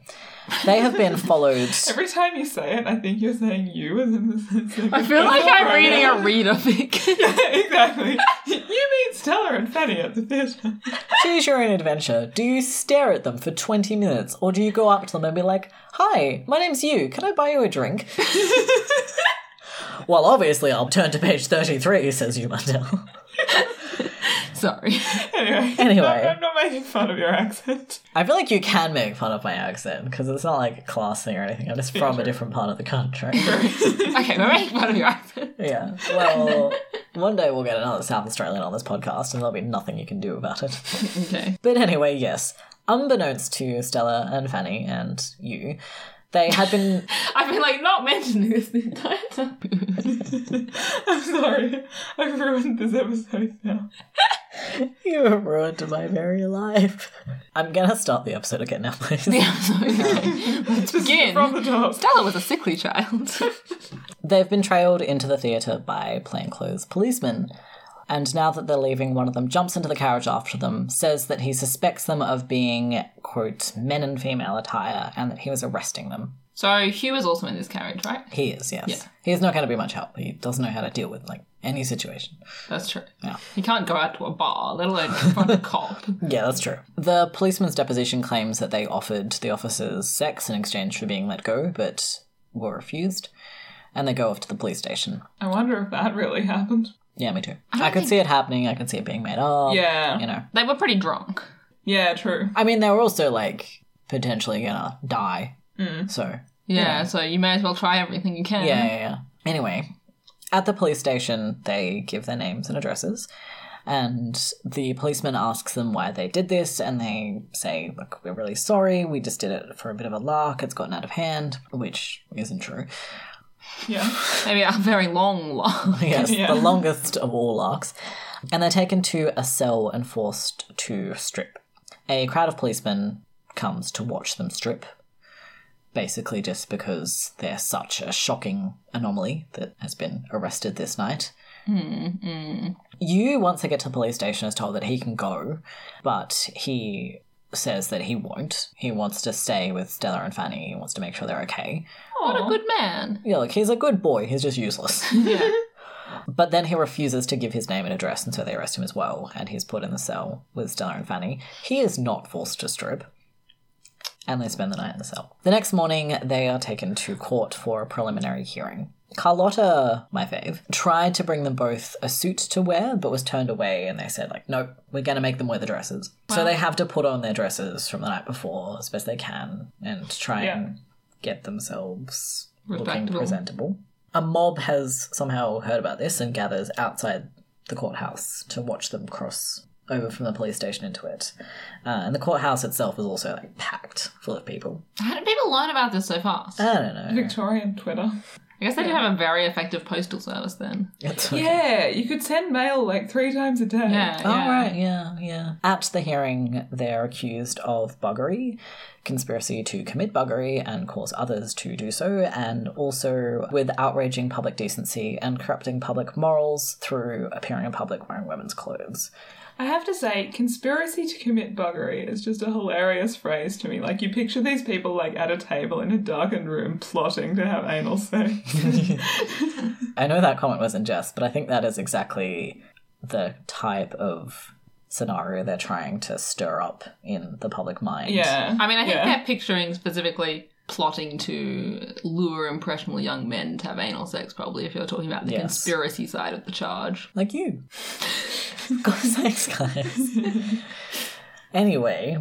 they have been followed. Every time you say it, I think you're saying you as in the sense I feel like I'm reading a reader fic. Yeah, exactly. you meet Stella and Fanny at the theatre. Choose your own adventure. Do you stare at them for 20 minutes, or do you go up to them and be like, Hi, my name's you. Can I buy you a drink? well, obviously, I'll turn to page 33, says you, Mandel. Sorry. Anyway, Anyway. no, I'm not making fun of your accent. I feel like you can make fun of my accent, because it's not like a class thing or anything. I'm just from a different part of the country. okay, we're making fun of your accent. yeah. Well, one day we'll get another South Australian on this podcast, and there'll be nothing you can do about it. Okay. But anyway, yes. Unbeknownst to Stella and Fanny and you, They had been I've been like not mentioning this the entire time. I'm sorry. I've ruined this episode now. You have ruined my very life. I'm gonna start the episode again now, please. So, okay. Let's begin. From the top. Stella was a sickly child. They've been trailed into the theatre by plainclothes policemen. And now that they're leaving, one of them jumps into the carriage after them, says that he suspects them of being, quote, men in female attire, and that he was arresting them. so Hugh is also in this carriage, right? He is, yes. Yeah. He is not going to be much help. He doesn't know how to deal with, like, any situation. That's true. Yeah. He can't go out to a bar, let alone confront a cop. Yeah, that's true. The policeman's deposition claims that they offered the officers sex in exchange for being let go, but were refused. And they go off to the police station. I wonder if that really happened. Yeah, me too. I, could see it happening. I could see it being made up. Yeah. You know. They were pretty drunk. Yeah, true. I mean, they were also, like, potentially gonna die. Mm. So, Yeah, so you may as well try everything you can. yeah, yeah, yeah. Anyway, at the police station, they give their names and addresses. And the policeman asks them why they did this, and they say, Look, we're really sorry. We just did it for a bit of a lark. It's gotten out of hand, which isn't true. Yeah. Maybe a very long laugh. yes, Yeah. the longest of all larks. And they're taken to a cell and forced to strip. A crowd of policemen comes to watch them strip, basically just because they're such a shocking anomaly that has been arrested this night. Hmm, hmm. Hugh, once they get to the police station, is told that he can go, but he says that he won't. He wants to stay with Stella and Fanny. He wants to make sure they're okay. What a good man. Yeah, like he's a good boy. He's just useless. Yeah. But then he refuses to give his name and address, and so they arrest him as well, and he's put in the cell with Stella and Fanny. He is not forced to strip, and they spend the night in the cell. The next morning, they are taken to court for a preliminary hearing. Carlotta, my fave, tried to bring them both a suit to wear, but was turned away, and they said, like, nope, we're gonna make them wear the dresses. So they have to put on their dresses from the night before as best they can, and try Yeah. and get themselves looking presentable. A mob has somehow heard about this and gathers outside the courthouse to watch them cross over from the police station into it. Uh, and the courthouse itself is also like packed full of people. How did people learn about this so fast? I don't know. Victorian Twitter. I guess they did have a very effective postal service then. It's Yeah, you could send mail like three times a day. Yeah, Oh, yeah. right, yeah, yeah. At the hearing, they're accused of buggery, conspiracy to commit buggery and cause others to do so, and also with outraging public decency and corrupting public morals through appearing in public wearing women's clothes. I have to say, conspiracy to commit buggery is just a hilarious phrase to me. Like, you picture these people, like, at a table in a darkened room plotting to have anal sex. I know that comment wasn't jest, but I think that is exactly the type of scenario they're trying to stir up in the public mind. yeah. I mean, I think Yeah. they're picturing specifically plotting to lure impressionable young men to have anal sex, probably, if you're talking about the Yes. conspiracy side of the charge. Like you. God's sakes, guys. anyway,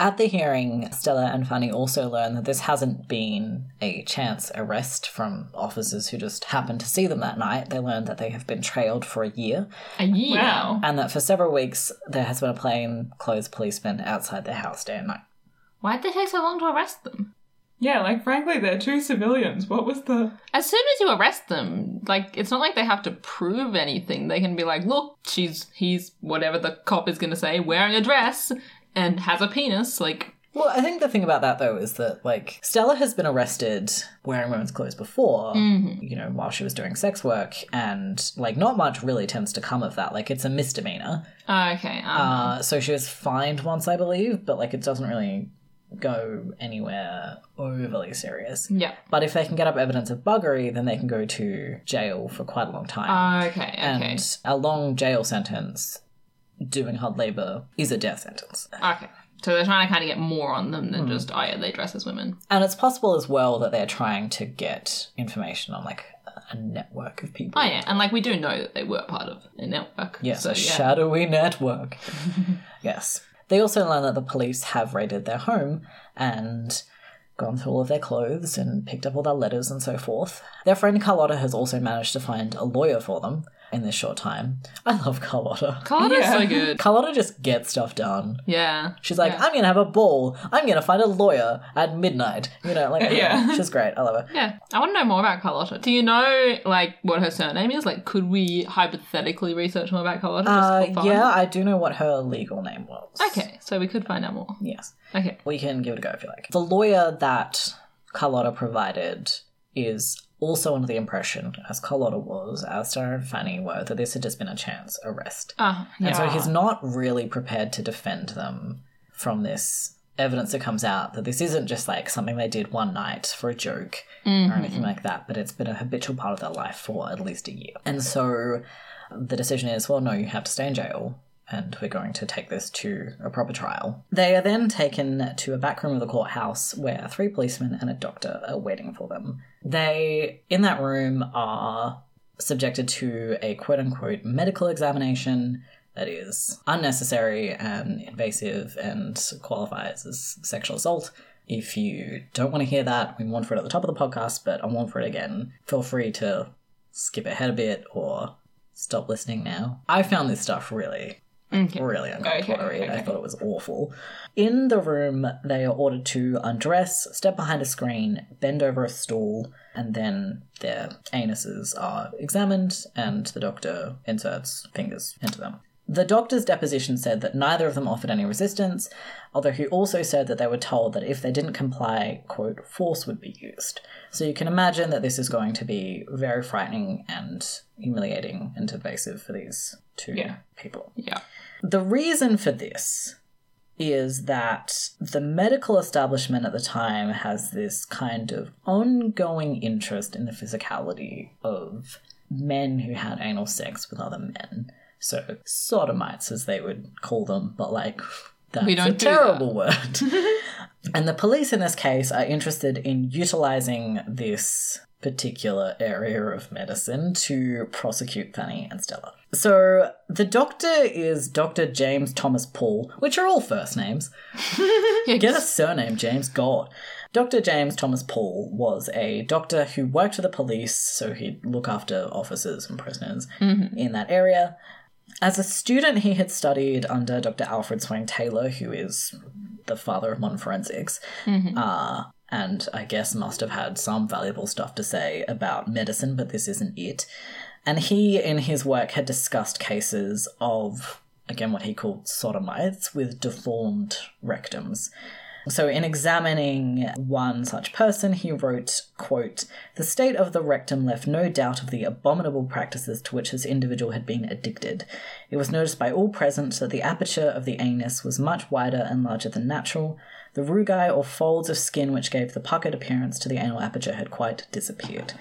at the hearing, Stella and Fanny also learn that this hasn't been a chance arrest from officers who just happened to see them that night. They learned that they have been trailed for a year, A year. Wow. and that for several weeks there has been a plain clothes policeman outside their house day and night. Why'd they take so long to arrest them? Yeah, like, frankly, they're two civilians. What was the. As soon as you arrest them, like it's not like they have to prove anything. They can be like, "Look, she's he's whatever the cop is going to say, wearing a dress and has a penis." Like, Well, I think the thing about that though is that like Stella has been arrested wearing women's clothes before, you know, while she was doing sex work, and like not much really tends to come of that. Like it's a misdemeanor. okay, um, Uh, so she was fined once, I believe, but like it doesn't really go anywhere overly serious. yeah, But if they can get up evidence of buggery, then they can go to jail for quite a long time. okay, okay, and a long jail sentence doing hard labor is a death sentence. okay. So they're trying to kind of get more on them than hmm. just, oh yeah, they dress as women. And it's possible as well that they're trying to get information on like a network of people. Oh yeah, and like we do know that they were part of a network. Yes, so a yeah. shadowy network. yes. They also learn that the police have raided their home and gone through all of their clothes and picked up all their letters and so forth. Their friend Carlotta has also managed to find a lawyer for them, in this short time. I love Carlotta. Carlotta's Yeah. so good. Carlotta just gets stuff done. Yeah. She's like, Yeah. I'm gonna have a ball. I'm gonna find a lawyer at midnight. You know, like Yeah. she's great. I love her. Yeah, I want to know more about Carlotta. Do you know like what her surname is? Like, could we hypothetically research more about Carlotta? Just Uh, for fun? yeah, I do know what her legal name was. Okay, so we could find out more. Yes. Okay. We can give it a go if you like. The lawyer that Carlotta provided is also under the impression, as Carlotta was, as Sarah and Fanny were, that this had just been a chance arrest. Ah, And so he's not really prepared to defend them from this evidence that comes out that this isn't just like something they did one night for a joke or anything like that, but it's been a habitual part of their life for at least a year. And so the decision is well, no, you have to stay in jail. And we're going to take this to a proper trial. They are then taken to a back room of the courthouse where three policemen and a doctor are waiting for them. They, in that room, are subjected to a quote unquote medical examination that is unnecessary and invasive and qualifies as sexual assault. If you don't want to hear that, we warned for it at the top of the podcast, but I'll warn for it again. Feel free to skip ahead a bit or stop listening now. I found this stuff really, Okay. really uncomfortable Okay, to read. I thought it was awful. In the room, they are ordered to undress, step behind a screen, bend over a stool, and then their anuses are examined and the doctor inserts fingers into them. The doctor's deposition said that neither of them offered any resistance, although he also said that they were told that if they didn't comply, quote, force would be used. So you can imagine that this is going to be very frightening and humiliating and invasive for these two Yeah. people. Yeah. The reason for this is that the medical establishment at the time has this kind of ongoing interest in the physicality of men who had anal sex with other men. So, sodomites, as they would call them, but like, that's We don't a terrible word. and the police in this case are interested in utilizing this particular area of medicine to prosecute Fanny and Stella. So the doctor is Dr. James Thomas Paul, which are all first names. Get a surname, James. God. Dr. James Thomas Paul was a doctor who worked for the police, so he'd look after officers and prisoners mm-hmm. in that area. As a student, he had studied under Dr. Alfred Swain Taylor, who is the father of modern forensics, uh, and I guess must have had some valuable stuff to say about medicine, but this isn't it. And he, in his work, had discussed cases of, again, what he called sodomites with deformed rectums. So, in examining one such person, he wrote, quote, The state of the rectum left no doubt of the abominable practices to which this individual had been addicted. It was noticed by all present that the aperture of the anus was much wider and larger than natural. The rugae or folds of skin which gave the puckered appearance to the anal aperture had quite disappeared.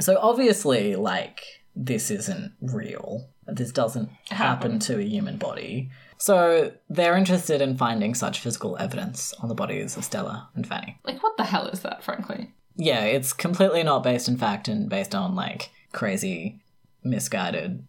So, obviously, like, this isn't real. This doesn't happen to a human body. So they're interested in finding such physical evidence on the bodies of Stella and Fanny. Like, what the hell is that, frankly? Yeah, it's completely not based in fact and based on like crazy, misguided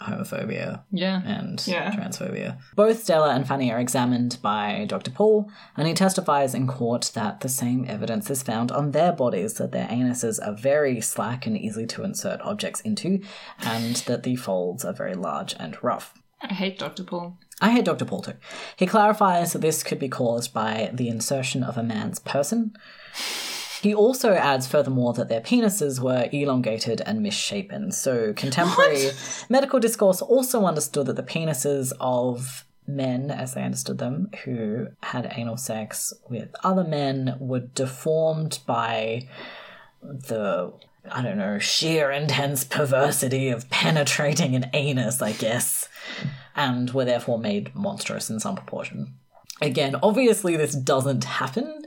homophobia Yeah. and Yeah. transphobia. Both Stella and Fanny are examined by Dr. Paul, and he testifies in court that the same evidence is found on their bodies that their anuses are very slack and easy to insert objects into, and that the folds are very large and rough. I hate Dr. Paul. I hate Dr. Paul too. He clarifies that this could be caused by the insertion of a man's person. He also adds, furthermore, that their penises were elongated and misshapen. So, contemporary medical discourse also understood that the penises of men, as they understood them, who had anal sex with other men were deformed by the I don't know, sheer intense perversity of penetrating an anus, I guess, and were therefore made monstrous in some proportion. Again, obviously, this doesn't happen.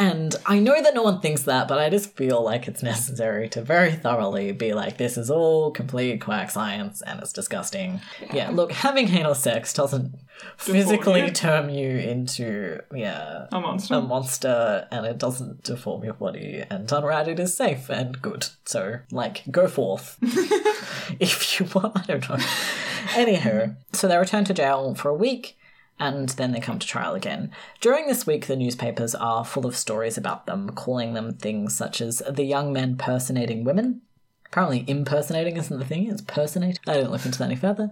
And I know that no one thinks that, but I just feel like it's necessary to very thoroughly be like, this is all complete quack science and it's disgusting. Yeah, look, having anal sex doesn't physically you. turn you into, yeah, A monster. a monster and it doesn't deform your body and Unrat it is safe and good. So like go forth. if you want I don't know. Anywho, so they return to jail for a week and then they come to trial again. During this week the newspapers are full of stories about them, calling them things such as the young men personating women, Apparently, impersonating isn't the thing, it's personate. I didn't look into that any further.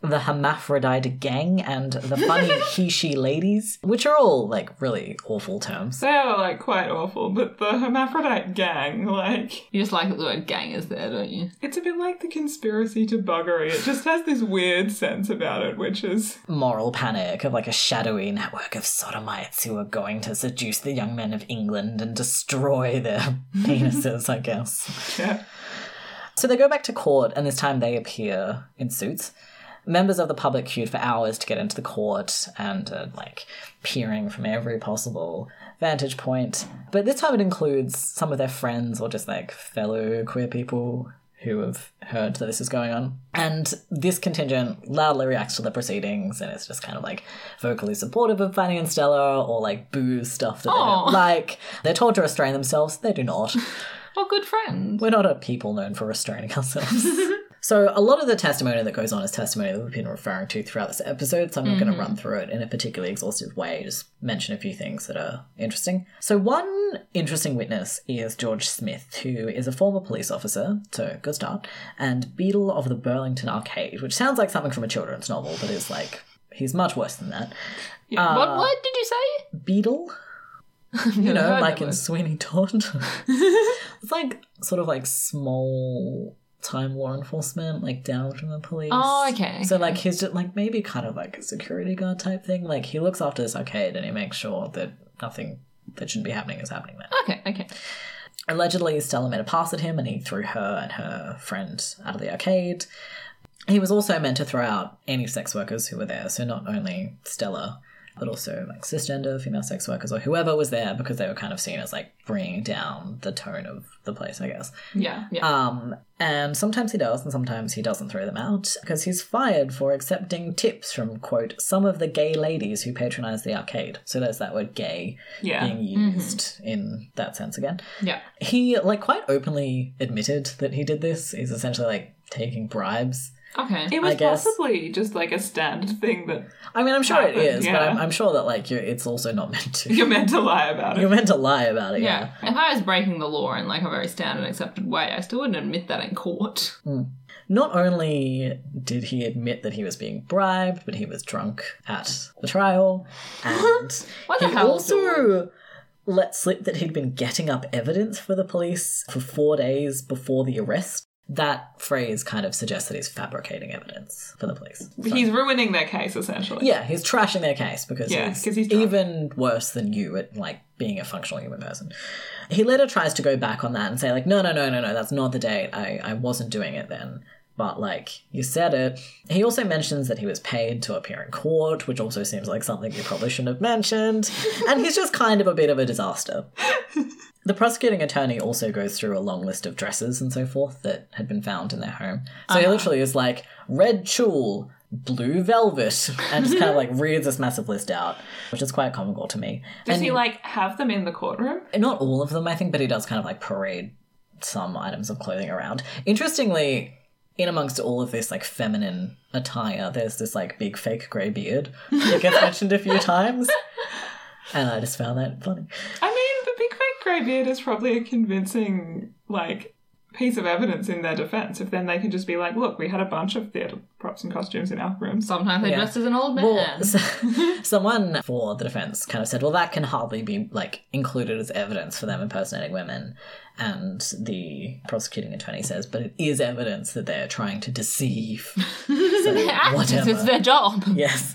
The Hermaphrodite Gang and the Funny He She Ladies, which are all like really awful terms. They are like quite awful, but the hermaphrodite gang, like, You just like that the word gang is there, don't you? it's a bit like the conspiracy to buggery. It just has this weird sense about it, which is Moral panic of like a shadowy network of sodomites who are going to seduce the young men of England and destroy their penises, I guess. yeah. So they go back to court, and this time they appear in suits. Members of the public queued for hours to get into the court and uh, like peering from every possible vantage point. But this time it includes some of their friends or just like fellow queer people who have heard that this is going on. And this contingent loudly reacts to the proceedings and it's just kind of like vocally supportive of Fanny and Stella or like boos stuff that they don't like. They're told to restrain themselves, they do not. Oh, good friend. We're not a people known for restraining ourselves. so a lot of the testimony that goes on is testimony that we've been referring to throughout this episode, so I'm not going to mm-hmm. run through it in a particularly exhaustive way, just mention a few things that are interesting. So one interesting witness is George Smith, who is a former police officer, so good start, and beadle of the Burlington Arcade, which sounds like something from a children's novel, but is like he's much worse than that. yeah what uh, word did you say? Beadle? you know, like in word. Sweeney Todd. it's like sort of like small time law enforcement, like down from the police. Oh, okay, So like he's just like maybe kind of like a security guard type thing. Like he looks after this arcade and he makes sure that nothing that shouldn't be happening is happening there. Okay, okay. Allegedly, Stella made a pass at him and he threw her and her friend out of the arcade. He was also meant to throw out any sex workers who were there, so not only Stella, but also like cisgender female sex workers or whoever was there because they were kind of seen as like bringing down the tone of the place, I guess. Yeah, yeah. Um, and sometimes he does, and sometimes he doesn't throw them out because he's fired for accepting tips from quote some of the gay ladies who patronize the arcade. So there's that word "gay" Yeah. being used in that sense again. yeah. He like quite openly admitted that he did this. He's essentially like taking bribes. Okay. It was I guess- possibly just like a standard thing that I mean, I'm sure it Happened, is, but. I'm, I'm sure that like you're, it's also not meant to. you're meant to lie about it. You're meant to lie about it. Yeah. Yeah. If I was breaking the law in like a very standard accepted way, I still wouldn't admit that in court. Hmm. Not only did he admit that he was being bribed, but he was drunk at the trial, and What the he hell, also let slip that he'd been getting up evidence for the police for four days before the arrest. That phrase kind of suggests that he's fabricating evidence for the police. So- He's ruining their case essentially. yeah, he's trashing their case because Yeah, he's, he's drunk. even worse than you at like being a functional human person. He later tries to go back on that and say like, no, no, no, no, no, that's not the date. I, I wasn't doing it then. But like you said it. He also mentions that he was paid to appear in court, which also seems like something you probably shouldn't have mentioned. and he's just kind of a bit of a disaster. The prosecuting attorney also goes through a long list of dresses and so forth that had been found in their home. So he uh-huh. literally is like red tulle, blue velvet, and just kind of like reads this massive list out, which is quite comical to me. Does and he like have them in the courtroom? not all of them, I think, but he does kind of like parade some items of clothing around. Interestingly, in amongst all of this like feminine attire, there's this like big fake grey beard that gets mentioned a few times. And I just found that funny. I mean, the big fake grey beard is probably a convincing like piece of evidence in their defense. If then they can just be like, "Look, we had a bunch of theatre props and costumes in our room. Sometimes they Yeah. dress as an old man. Well, s- someone for the defense kind of said, well, that can hardly be like included as evidence for them impersonating women. And the prosecuting attorney says, but it is evidence that they're trying to deceive. So, Actors, whatever. it's their job. Yes.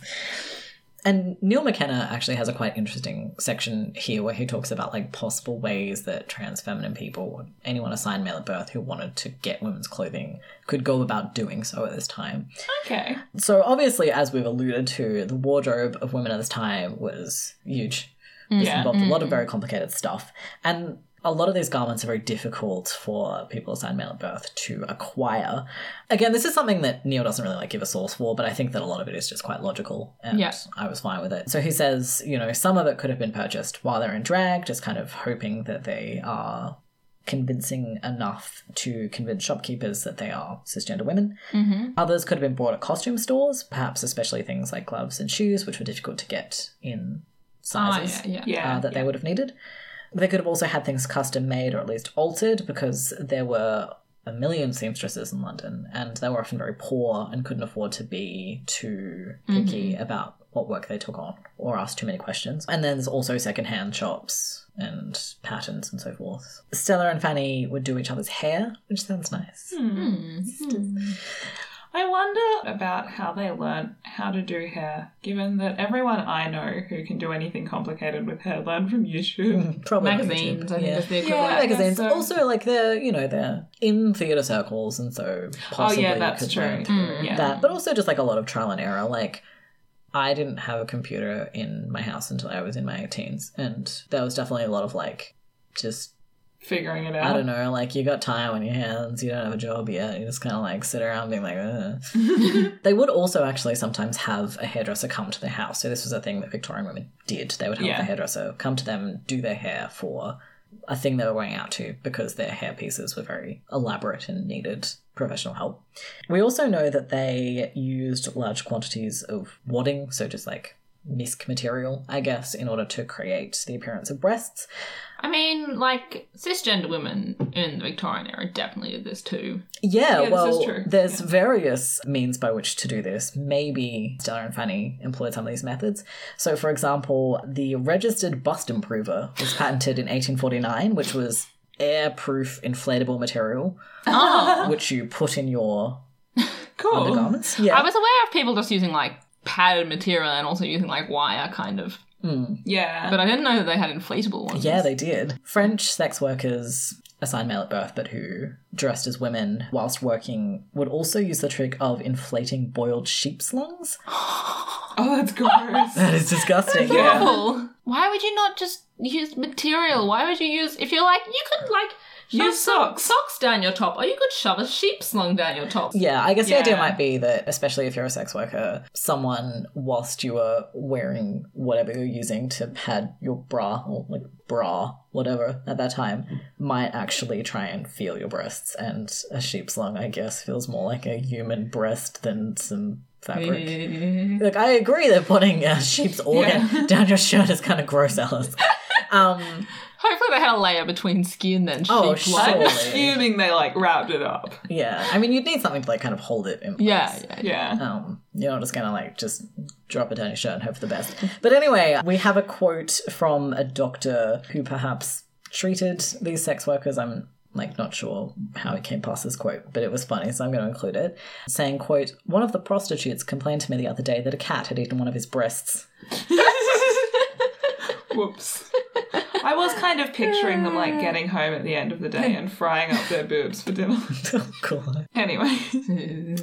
And Neil McKenna actually has a quite interesting section here where he talks about like possible ways that trans feminine people, or anyone assigned male at birth who wanted to get women's clothing, could go about doing so at this time. Okay. So obviously, as we've alluded to, the wardrobe of women at this time was huge. This Yeah. involved a lot of mm. very complicated stuff. And a lot of these garments are very difficult for people assigned male at birth to acquire. Again, this is something that Neil doesn't really like give a source for, but I think that a lot of it is just quite logical, and Yeah. I was fine with it. So he says, you know, some of it could have been purchased while they're in drag, just kind of hoping that they are convincing enough to convince shopkeepers that they are cisgender women. Others could have been bought at costume stores, perhaps especially things like gloves and shoes, which were difficult to get in Ah, sizes yeah, yeah. Yeah. uh, that they would have needed. They could have also had things custom made or at least altered because there were a million seamstresses in London, and they were often very poor and couldn't afford to be too picky mm-hmm. about what work they took on or ask too many questions. And then there's also secondhand shops and patterns and so forth. Stella and Fanny would do each other's hair, which sounds nice. Hmm. Hmm. I wonder about how they learnt how to do hair, given that everyone I know who can do anything complicated with hair learned from YouTube. Hmm, probably Magazines, YouTube. I think yeah. is the equivalent. Guess magazines. so. Also, like they're you know they're in theatre circles, and so possibly oh yeah, that's could true. learn mm, through Yeah. that. But also just like a lot of trial and error. Like I didn't have a computer in my house until I was in my teens, and there was definitely a lot of like just Figuring it out. I don't know, like you got time on your hands, you don't have a job yet, you just kind of like sit around being like, Ugh. they would also actually sometimes have a hairdresser come to their house. So this was a thing that Victorian women did. They would have Yeah. the hairdresser come to them and do their hair for a thing they were going out to because their hair pieces were very elaborate and needed professional help. We also know that they used large quantities of wadding, so just like misc material, I guess, in order to create the appearance of breasts. I mean, like cisgender women in the Victorian era definitely did this too. Yeah, Yeah, well, there's various means by which to do this. Maybe Stella and Fanny employed some of these methods. So, for example, the registered bust improver was patented in 1849, which was airproof inflatable material, Oh, which you put in your Cool. undergarments. Yeah. I was aware of people just using like padded material and also using like wire kind of, hmm. Yeah. but I didn't know that they had inflatable ones. Yeah, they did. French sex workers assigned male at birth, but who dressed as women whilst working, would also use the trick of inflating boiled sheep's lungs. oh, that's gross. That is disgusting. Awful. Why would you not just use material? Why would you use if you're like you could like shove Use some socks. socks down your top, or you could shove a sheep slung down your top. Yeah, I guess the idea might be that, especially if you're a sex worker, someone, whilst you are wearing whatever you're using to pad your bra or like bra, whatever, at that time, might actually try and feel your breasts. And a sheep's lung, I guess, feels more like a human breast than some fabric. Like, I agree that putting a sheep's organ down your shirt is kind of gross, Alice. Um, Hopefully they had a layer between skin and. Oh, lung. I'm Surely. assuming they like wrapped it up. yeah, I mean, you'd need something to like kind of hold it in place. Yeah, yeah. Yeah. Um, you're not just gonna like just drop it down your shirt and hope for the best. But anyway, we have a quote from a doctor who perhaps treated these sex workers. I'm like not sure how he came past this quote, but it was funny, so I'm going to include it. Saying, "quote One of the prostitutes complained to me the other day that a cat had eaten one of his breasts." Whoops. I was kind of picturing them like getting home at the end of the day and frying up their boobs for dinner. oh, God. anyway.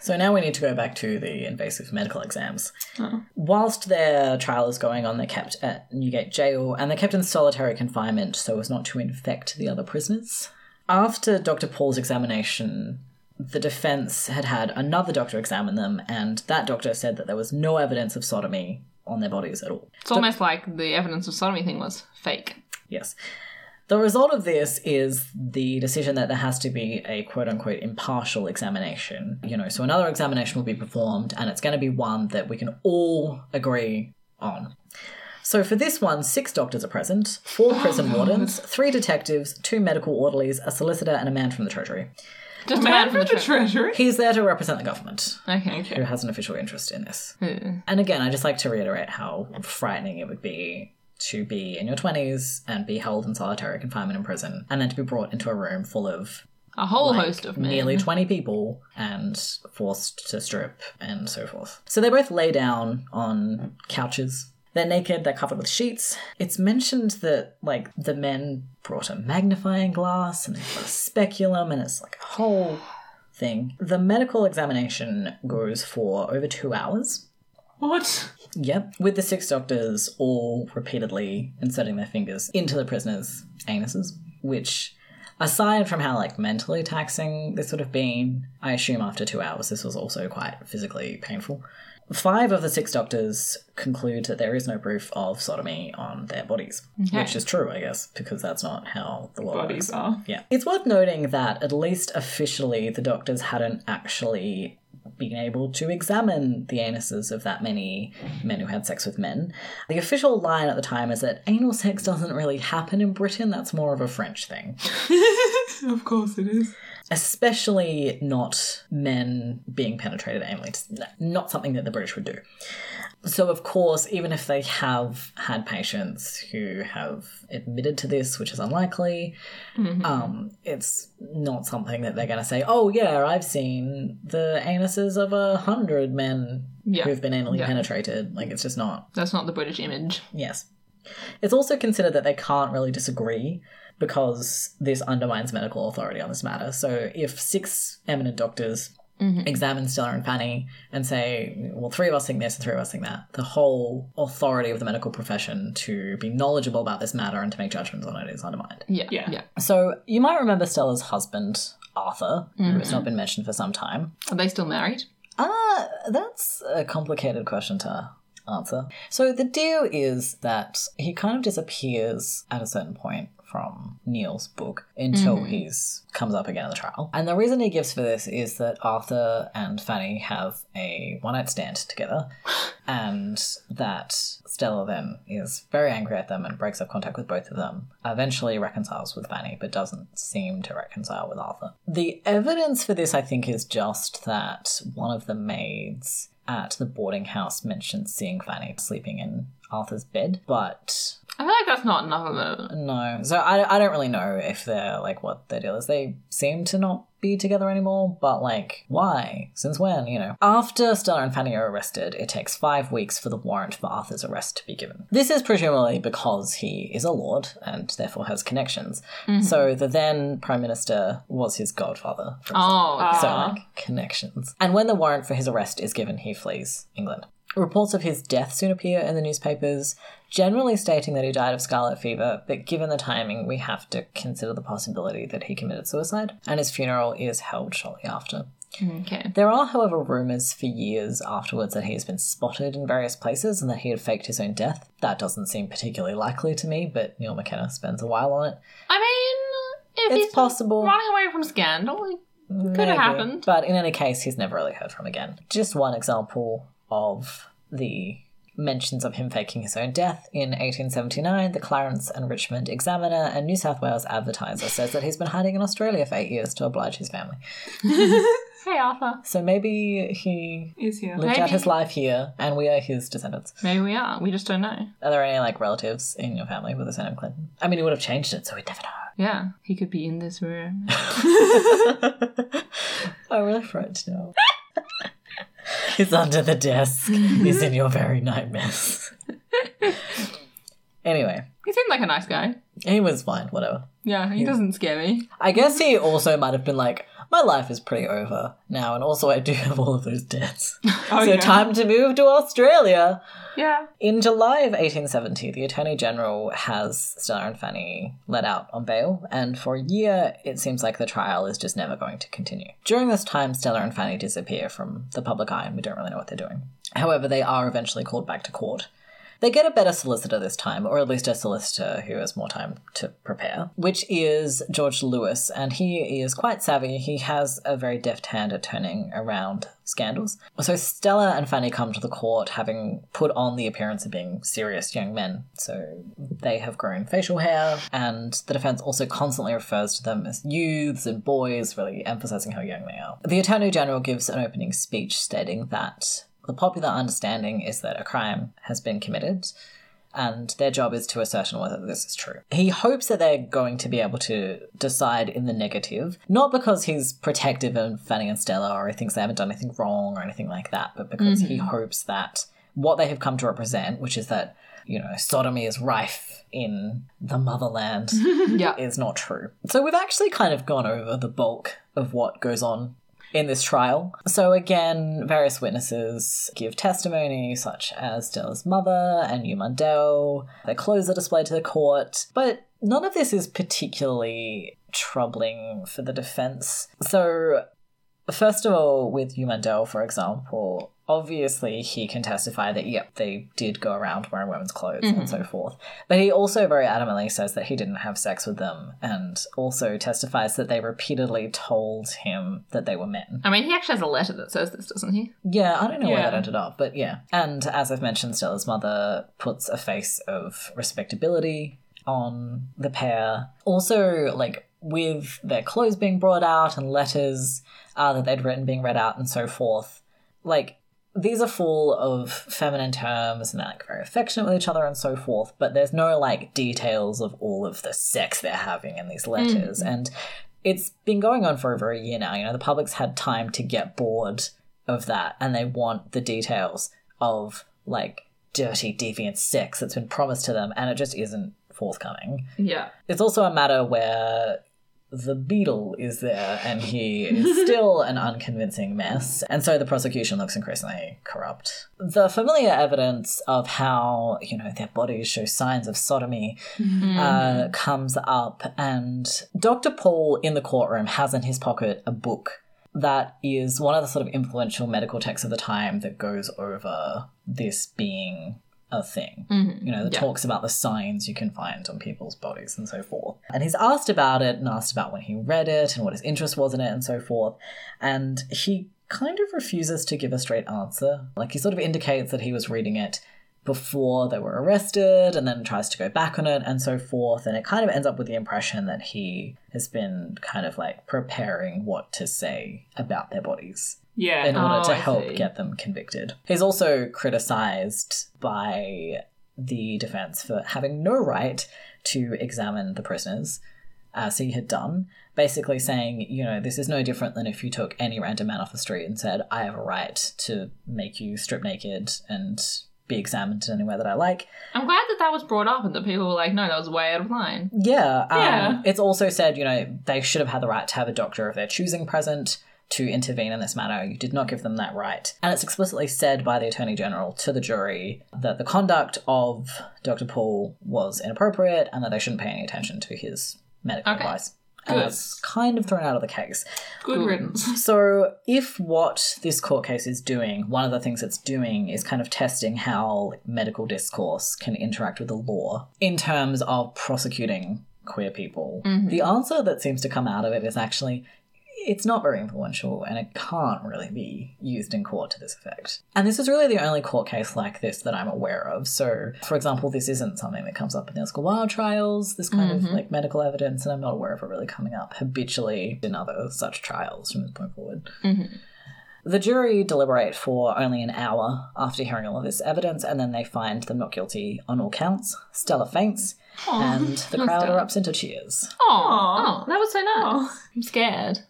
So now we need to go back to the invasive medical exams. Oh. Whilst their trial is going on, they're kept at Newgate Jail and they're kept in solitary confinement so as not to infect the other prisoners. After Dr. Paul's examination, the defense had had another doctor examine them, and that doctor said that there was no evidence of sodomy on their bodies at all. It's almost like the evidence of sodomy thing was fake. Yes. The result of this is the decision that there has to be a quote unquote impartial examination. You know, so another examination will be performed and it's going to be one that we can all agree on. So for this one, six doctors are present, four prison oh, wardens, three detectives, two medical orderlies, a solicitor, and a man from the Treasury. Just a Man man from the tre- treasury. He's there to represent the government, Okay. who has an official interest in this. Yeah. And again, I just like to reiterate how frightening it would be to be in your 20s and be held in solitary confinement in prison, and then to be brought into a room full of A whole like, host of men. nearly 20 people and forced to strip and so forth. So they both lay down on couches. They're naked, they're covered with sheets. It's mentioned that, like, the men brought a magnifying glass and a speculum, and it's like a whole thing. The medical examination goes for over two hours. What? Yep. With the six doctors all repeatedly inserting their fingers into the prisoners' anuses, which, aside from how like mentally taxing this would have been, I assume after two hours this was also quite physically painful. Five of the six doctors conclude that there is no proof of sodomy on their bodies, which is true, I guess, because that's not how the law Bodies works. are. Yeah. It's worth noting that at least officially the doctors hadn't actually been able to examine the anuses of that many men who had sex with men. The official line at the time is that anal sex doesn't really happen in Britain, that's more of a French thing. of course it is. Especially not men being penetrated anally. It's not something that the British would do. So, of course, even if they have had patients who have admitted to this, which is unlikely, um, it's not something that they're going to say, oh, yeah, I've seen the anuses of a hundred men Yeah. who've been anally Yeah. penetrated. Like, it's just not. That's not the British image. Yes. It's also considered that they can't really disagree because this undermines medical authority on this matter. So if six eminent doctors examine Stella and Fanny and say, well, three of us think this and three of us think that, the whole authority of the medical profession to be knowledgeable about this matter and to make judgments on it is undermined. Yeah. Yeah. Yeah. So you might remember Stella's husband, Arthur, who has not been mentioned for some time. Are they still married? Ah, that's a complicated question to answer. So the deal is that he kind of disappears at a certain point from Neil's book until mm-hmm. he's comes up again in the trial. And the reason he gives for this is that Arthur and Fanny have a one night stand together and that Stella then is very angry at them and breaks up contact with both of them. Eventually reconciles with Fanny, but doesn't seem to reconcile with Arthur. The evidence for this, I think, is just that one of the maids at the boarding house mentioned seeing Fanny sleeping in Arthur's bed, but I feel like that's not enough of a. no. So I, I don't really know if they're like what their deal is. They seem to not be together anymore, but like, why? Since when? You know. After Stella and Fanny are arrested, it takes five weeks for the warrant for Arthur's arrest to be given. This is presumably because he is a lord and therefore has connections. Mm-hmm. So the then Prime Minister was his godfather. Oh. So, like, connections. And when the warrant for his arrest is given, he flees England. Reports of his death soon appear in the newspapers, generally stating that he died of scarlet fever, but given the timing, we have to consider the possibility that he committed suicide, and his funeral is held shortly after. okay. There are, however, rumours for years afterwards that he has been spotted in various places and that he had faked his own death. That doesn't seem particularly likely to me, but Neil McKenna spends a while on it. I mean, if It's he's possible. running away from scandal, it could have happened. But in any case, he's never really heard from again. Just one example of the mentions of him faking his own death. In 1879, the Clarence and Richmond Examiner and New South Wales Advertiser says that he's been hiding in Australia for eight years to oblige his family. Hey, Arthur. So maybe he Is here. lived out his life here and we are his descendants. Maybe we are. We just don't know. Are there any like relatives in your family with the surname Clinton? I mean, he would have changed it, so we'd never know. Yeah, he could be in this room. I really frightened to He's under the desk. He's in your very nightmares. anyway, he seemed like a nice guy. he was fine, whatever. Yeah, he doesn't scare me. I guess he also might have been like, my life is pretty over now, and also I do have all of those debts. Oh, so yeah. time to move to Australia. Yeah. In July of 1870, the Attorney General has Stella and Fanny let out on bail, and for a year, it seems like the trial is just never going to continue. During this time, Stella and Fanny disappear from the public eye, and we don't really know what they're doing. However, they are eventually called back to court. They get a better solicitor this time, or at least a solicitor who has more time to prepare, which is George Lewis, and he is quite savvy. He has a very deft hand at turning around scandals. So Stella and Fanny come to the court having put on the appearance of being serious young men. So they have grown facial hair, and the defense also constantly refers to them as youths and boys, really emphasizing how young they are. The Attorney General gives an opening speech stating that the popular understanding is that a crime has been committed and their job is to ascertain whether this is true. He hopes that they're going to be able to decide in the negative, not because he's protective of Fanny and Stella or he thinks they haven't done anything wrong or anything like that, but because he mm-hmm. hopes that what they have come to represent, which is that, you know, sodomy is rife in the motherland, Yeah. is not true. So we've actually kind of gone over the bulk of what goes on in this trial. So again, various witnesses give testimony, such as Stella's mother and Hugh Mundell. Their clothes are displayed to the court, but none of this is particularly troubling for the defense. So First of all, with Hugh Mundell, for example, obviously he can testify that, yep, they did go around wearing women's clothes and so forth. But he also very adamantly says that he didn't have sex with them and also testifies that they repeatedly told him that they were men. I mean, he actually has a letter that says this, doesn't he? Yeah, I don't know where that Yeah. ended up, but yeah. And as I've mentioned, Stella's mother puts a face of respectability on the pair. Also, like with their clothes being brought out and letters uh, that they'd written being read out and so forth. Like these are full of feminine terms and they're like very affectionate with each other and so forth, but there's no like details of all of the sex they're having in these letters. Mm. And it's been going on for over a year now. You know, the public's had time to get bored of that and they want the details of like dirty, deviant sex that's been promised to them and it just isn't forthcoming. Yeah. It's also a matter where the beetle is there and he is still an unconvincing mess, and so the prosecution looks increasingly corrupt. The familiar evidence of how, you know, their bodies show signs of sodomy uh, comes up, and Dr. Paul in the courtroom has in his pocket a book that is one of the sort of influential medical texts of the time that goes over this being a thing. Mm-hmm. You know, that Yeah. talks about the signs you can find on people's bodies and so forth. And he's asked about it and asked about when he read it and what his interest was in it and so forth. And he kind of refuses to give a straight answer. Like he sort of indicates that he was reading it before they were arrested and then tries to go back on it and so forth. And it kind of ends up with the impression that he has been kind of like preparing what to say about their bodies Yeah. in order Oh, to I help see. get them convicted. He's also criticized by the defense for having no right to examine the prisoners as he had done, basically saying, you know, this is no different than if you took any random man off the street and said, I have a right to make you strip naked and be examined in any way that I like. I'm glad that that was brought up and that people were like, no, that was way out of line. Yeah. Um, Yeah. It's also said, you know, they should have had the right to have a doctor of their choosing present to intervene in this matter. You did not give them that right. And it's explicitly said by the Attorney General to the jury that the conduct of Dr. Paul was inappropriate and that they shouldn't pay any attention to his medical Okay. advice. And Good. that's kind of thrown out of the case. Good riddance. So, if what this court case is doing, one of the things it's doing is kind of testing how medical discourse can interact with the law in terms of prosecuting queer people, mm-hmm. the answer that seems to come out of it is actually it's not very influential and it can't really be used in court to this effect. And this is really the only court case like this that I'm aware of. So, for example, this isn't something that comes up in the Oscar Wilde trials, this kind of mm-hmm. like medical evidence, and I'm not aware of it really coming up habitually in other such trials from this point forward. Mm-hmm. The jury deliberate for only an hour after hearing all of this evidence, and then they find them not guilty on all counts. Stella faints, and the crowd erupts into cheers. Oh, Aw. oh, that was so nice. I'm scared.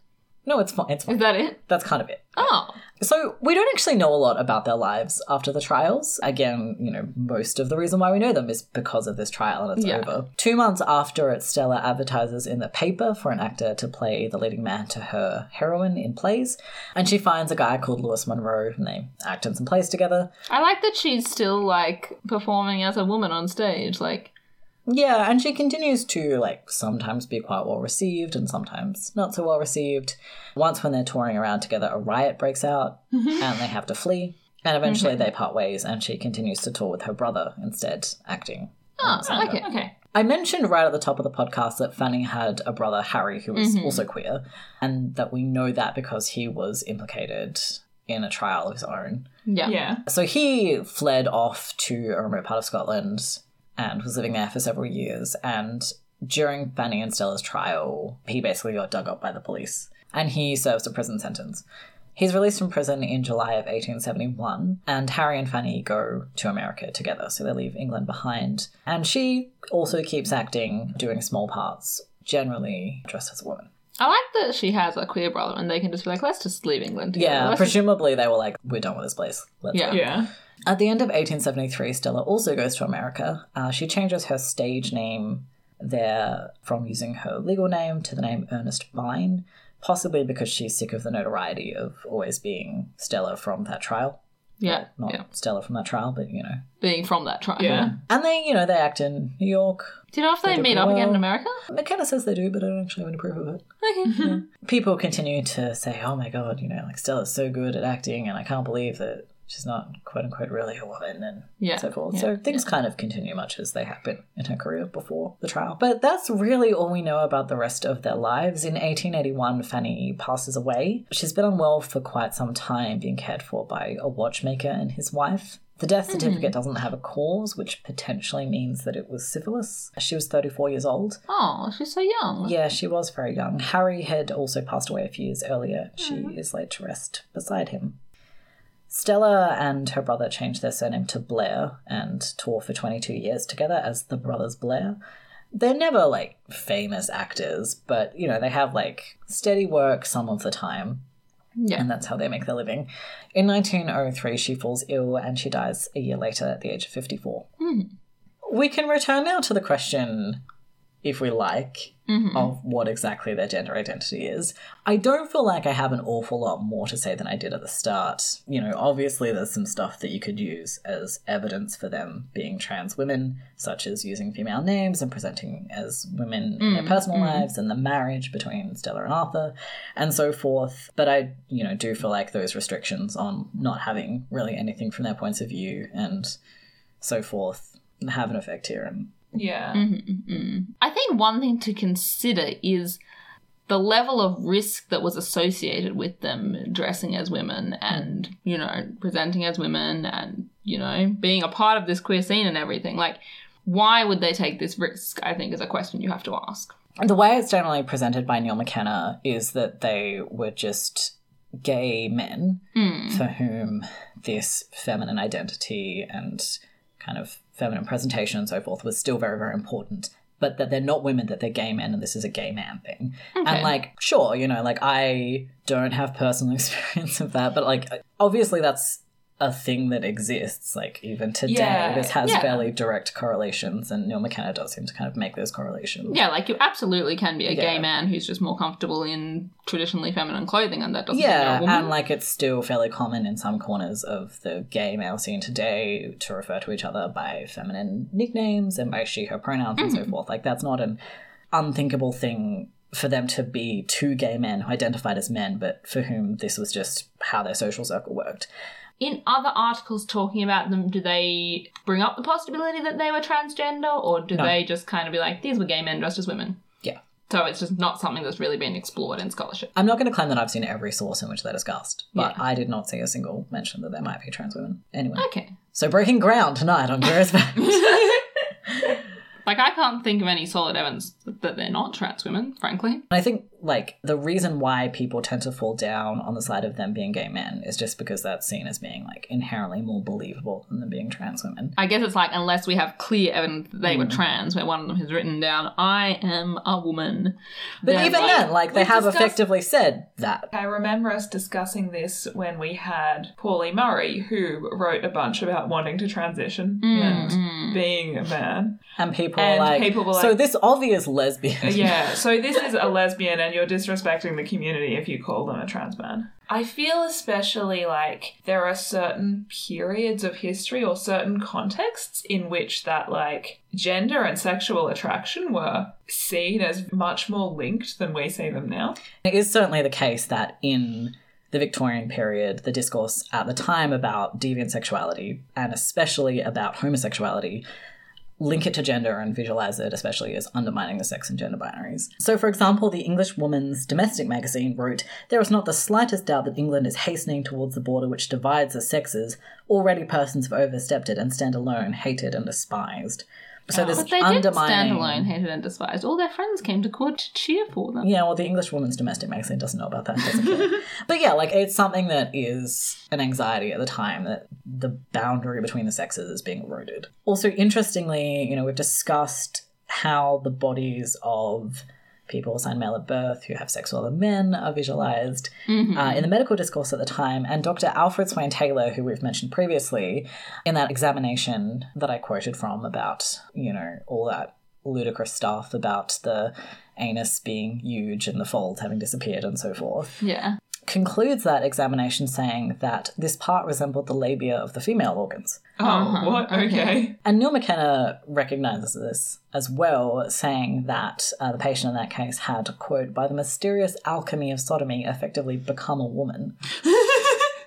No, it's fine. It's fine. Is that it? That's kind of it. Oh. So we don't actually know a lot about their lives after the trials. Again, you know, most of the reason why we know them is because of this trial and it's Yeah. over. Two months after it, Stella advertises in the paper for an actor to play the leading man to her heroine in plays, and she finds a guy called Lewis Monroe, and they act in some plays together. I like that she's still like performing as a woman on stage. Like, Yeah, and she continues to like sometimes be quite well received and sometimes not so well received. Once when they're touring around together, a riot breaks out mm-hmm. and they have to flee. And eventually mm-hmm. they part ways and she continues to tour with her brother instead, acting. oh, alongside her. okay. Okay. I mentioned right at the top of the podcast that Fanny had a brother, Harry, who was mm-hmm. also queer, and that we know that because he was implicated in a trial of his own. Yeah. Yeah. So he fled off to a remote part of Scotland and was living there for several years. And during Fanny and Stella's trial, he basically got dug up by the police and he serves a prison sentence. He's released from prison in July of 1871, and Harry and Fanny go to America together, so they leave England behind. And she also keeps acting, doing small parts, generally dressed as a woman. I like that she has a queer brother and they can just be like, let's just leave England. together. Yeah, Let's just- presumably they were like, we're done with this place. Let's Yeah. go. Yeah. At the end of 1873, Stella also goes to America. Uh, she changes her stage name there from using her legal name to the name Ernest Byne, possibly because she's sick of the notoriety of always being Stella from that trial. yeah. Not yeah. Stella from that trial, but you know. Being from that trial. Yeah. And they, you know, they act in New York. Do you know if they They meet up again in well. America? McKenna says they do, but I don't actually have any proof of it. Okay. People continue to say, oh my god, you know, like Stella's so good at acting, and I can't believe that she's not quote unquote really a woman, and Yeah. so forth. Yeah. So things kind of continue much as they have been in her career before the trial. But that's really all we know about the rest of their lives. In 1881, Fanny passes away. She's been unwell for quite some time, being cared for by a watchmaker and his wife. The death hmm. certificate doesn't have a cause, which potentially means that it was syphilis. She was 34 years old. Oh, she's so young. Yeah, she was very young. Harry had also passed away a few years earlier. She hmm. is laid to rest beside him. Stella and her brother changed their surname to Blair and tour for 22 years together as the Brothers Blair. They're never like famous actors, but you know, they have like steady work some of the time, Yeah. and that's how they make their living. In 1903, she falls ill and she dies a year later at the age of 54. Hmm. We can return now to the question, if we like, Mm-hmm. of what exactly their gender identity is. I don't feel like I have an awful lot more to say than I did at the start. You know, obviously, there's some stuff that you could use as evidence for them being trans women, such as using female names and presenting as women in their mm, personal mm. lives and the marriage between Stella and Arthur and so forth. But I, you know, do feel like those restrictions on not having really anything from their points of view and so forth have an effect here. And Yeah. Mm-hmm, mm-hmm. I think one thing to consider is the level of risk that was associated with them dressing as women and, you know, presenting as women and, you know, being a part of this queer scene and everything. Like, why would they take this risk? I think is a question you have to ask. The way it's generally presented by Neil McKenna is that they were just gay men hmm. for whom this feminine identity and kind of feminine presentation and so forth was still very, very important. But that they're not women, that they're gay men, and this is a gay man thing. And, like, sure, you know, like, I don't have personal experience of that, but, like, obviously that's a thing that exists. Like, even today, Yeah, this has yeah. fairly direct correlations, and Neil McKenna does seem to kind of make those correlations. Yeah, like you absolutely can be a gay man who's just more comfortable in traditionally feminine clothing, and that doesn't Yeah, and like it's still fairly common in some corners of the gay male scene today to refer to each other by feminine nicknames and by she, her pronouns and so mm. forth. Like that's not an unthinkable thing for them to be two gay men who identified as men, but for whom this was just how their social circle worked. In other articles talking about them, do they bring up the possibility that they were transgender, or do No. they just kind of be like, these were gay men dressed as women? Yeah. So it's just not something that's really been explored in scholarship. I'm not going to claim that I've seen every source in which they're discussed, but Yeah. I did not see a single mention that there might be trans women. Anyway, Okay. so breaking ground tonight on as Fact. Like, I can't think of any solid evidence that they're not trans women, frankly. I think like the reason why people tend to fall down on the side of them being gay men is just because that's seen as being like inherently more believable than them being trans women. I guess it's like, unless we have clear evidence that they Hmm. were trans, where one of them has written down, I am a woman. But then, even like, then, like they have discussed- effectively said that. I remember us discussing this when we had Pauli Murray, who wrote a bunch about wanting to transition and being a man. And people And are like, people were so this obvious lesbian. Yeah, so this is a lesbian, and you're disrespecting the community if you call them a trans man. I feel especially like there are certain periods of history or certain contexts in which that, like, gender and sexual attraction were seen as much more linked than we see them now. It is certainly the case that in the Victorian period, the discourse at the time about deviant sexuality, and especially about homosexuality, link it to gender and visualize it, especially as undermining the sex and gender binaries. So, for example, the English Woman's Domestic magazine wrote There is not the slightest doubt that England is hastening towards the border which divides the sexes. Already persons have overstepped it and stand alone, hated and despised. So, this But they didn't stand alone, hated and despised. All their friends came to court to cheer for them. Yeah, well, the English Woman's Domestic magazine doesn't know about that. Doesn't but yeah, like it's something that is an anxiety at the time that the boundary between the sexes is being eroded. Also, interestingly, you know, we've discussed how the bodies of people assigned male at birth who have sex with other men are visualized uh, in the medical discourse at the time. And Dr. Alfred Swaine Taylor, who we've mentioned previously, in that examination that I quoted from about, you know, all that ludicrous stuff about the anus being huge and the folds having disappeared and so forth, Yeah. Concludes that examination saying that this part resembled the labia of the female organs. Oh, Uh-huh, what? okay. Okay. And Neil McKenna recognizes this as well, saying that uh, the patient in that case had, quote, by the mysterious alchemy of sodomy, effectively become a woman.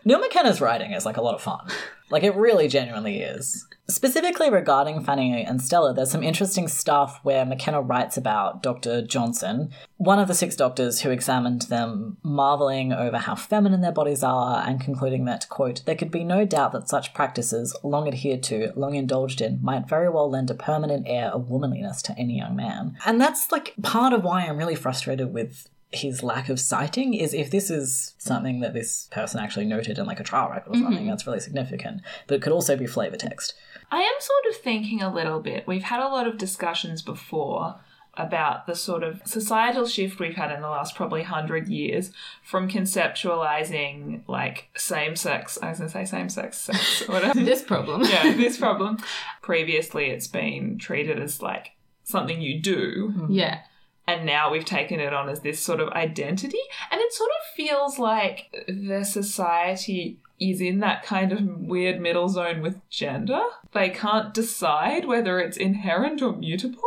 Neil McKenna's writing is like a lot of fun. Like it really genuinely is. Specifically regarding Fanny and Stella, there's some interesting stuff where McKenna writes about Dr. Johnson, one of the six doctors who examined them, marveling over how feminine their bodies are and concluding that, quote, there could be no doubt that such practices, long adhered to, long indulged in, might very well lend a permanent air of womanliness to any young man. And that's like part of why I'm really frustrated with his lack of citing is if this is something that this person actually noted in like a trial record or mm-hmm. something that's really significant but it could also be flavor text I am sort of thinking a little bit. We've had a lot of discussions before about the sort of societal shift we've had in the last probably 100 years from conceptualizing like same sex, I was going to say same sex sex, whatever. This problem. yeah, this problem. Previously, it's been treated as like something you do, mm-hmm. Yeah. And now we've taken it on as this sort of identity. And it sort of feels like the society is in that kind of weird middle zone with gender. They can't decide whether it's inherent or mutable.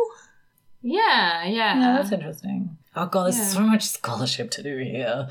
Yeah, yeah. yeah that's interesting oh god there's Yeah. so much scholarship to do here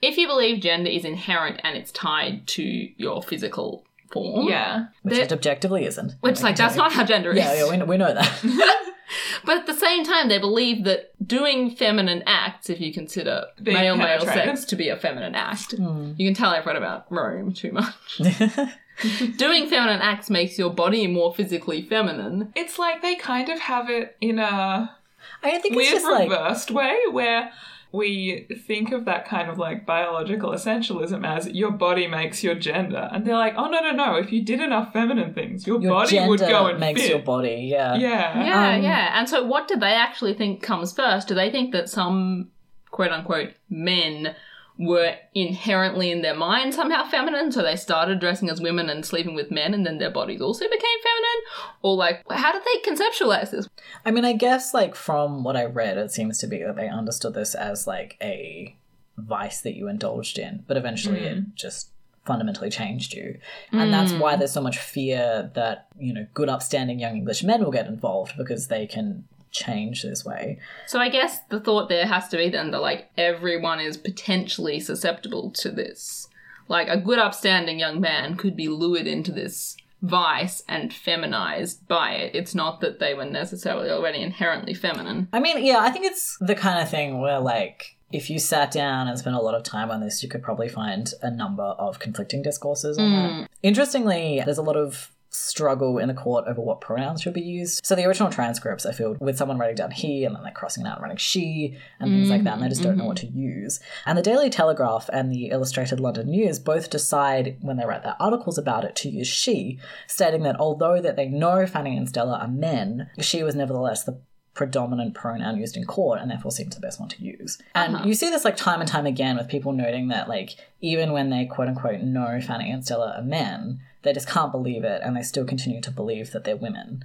if you believe gender is inherent and it's tied to your physical form, Yeah. which There- it objectively isn't which like that's not how gender is. yeah, yeah we, we know that But at the same time, they believe that doing feminine acts, if you consider Being male male sex to be a feminine act, Hmm. you can tell I've read about Rome too much. doing feminine acts makes your body more physically feminine. It's like they kind of have it in a i think it's weird just like reversed way where we think of that kind of like biological essentialism as your body makes your gender. And they're like, oh, no, no, no. If you did enough feminine things, your, your body gender would go and makes fit. your body yeah Yeah. Yeah, Um, yeah. And so, what do they actually think comes first? Do they think that some quote unquote men were inherently in their mind somehow feminine, so they started dressing as women and sleeping with men, and then their bodies also became feminine? Or, like, how did they conceptualize this? I mean, I guess like from what I read, it seems to be that they understood this as like a vice that you indulged in, but eventually it mm. just fundamentally changed you. And that's why mm. there's so much fear that, you know, good upstanding young English men will get involved because they can change this way. So, I guess the thought there has to be then that, like, everyone is potentially susceptible to this. Like, a good, upstanding young man could be lured into this vice and feminized by it. It's not that they were necessarily already inherently feminine. I mean, yeah, I think it's the kind of thing where like if you sat down and spent a lot of time on this, you could probably find a number of conflicting discourses on that. Mm. Interestingly, there's a lot of struggle in the court over what pronouns should be used. So the original transcripts are filled with someone writing down he and then like crossing it out and writing she and things like that, and they just don't know what to mm-hmm. use. And the Daily Telegraph and the Illustrated London News both decide when they write their articles about it to use she, stating that although that they know Fanny and Stella are men, she was nevertheless the predominant pronoun used in court and therefore seems the best one to use. And uh-huh. you see this like time and time again with people noting that like even when they quote unquote know Fanny and Stella are men, they just can't believe it and they still continue to believe that they're women.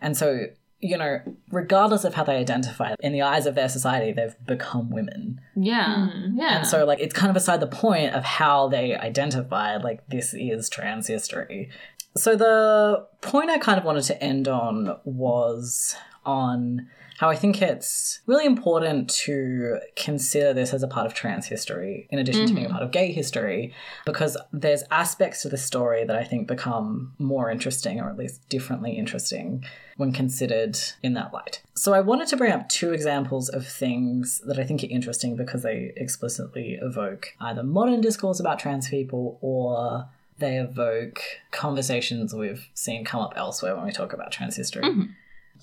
And so, you know, regardless of how they identify, in the eyes of their society, they've become women. Yeah. Mm-hmm. Yeah. And so, like, it's kind of beside the point of how they identified, like, this is trans history. So, the point I kind of wanted to end on was on how I think it's really important to consider this as a part of trans history, in addition to being a mm-hmm. part of gay history, because there's aspects to the story that I think become more interesting, or at least differently interesting, when considered in that light. So I wanted to bring up two examples of things that I think are interesting because they explicitly evoke either modern discourse about trans people or they evoke conversations we've seen come up elsewhere when we talk about trans history. Mm-hmm.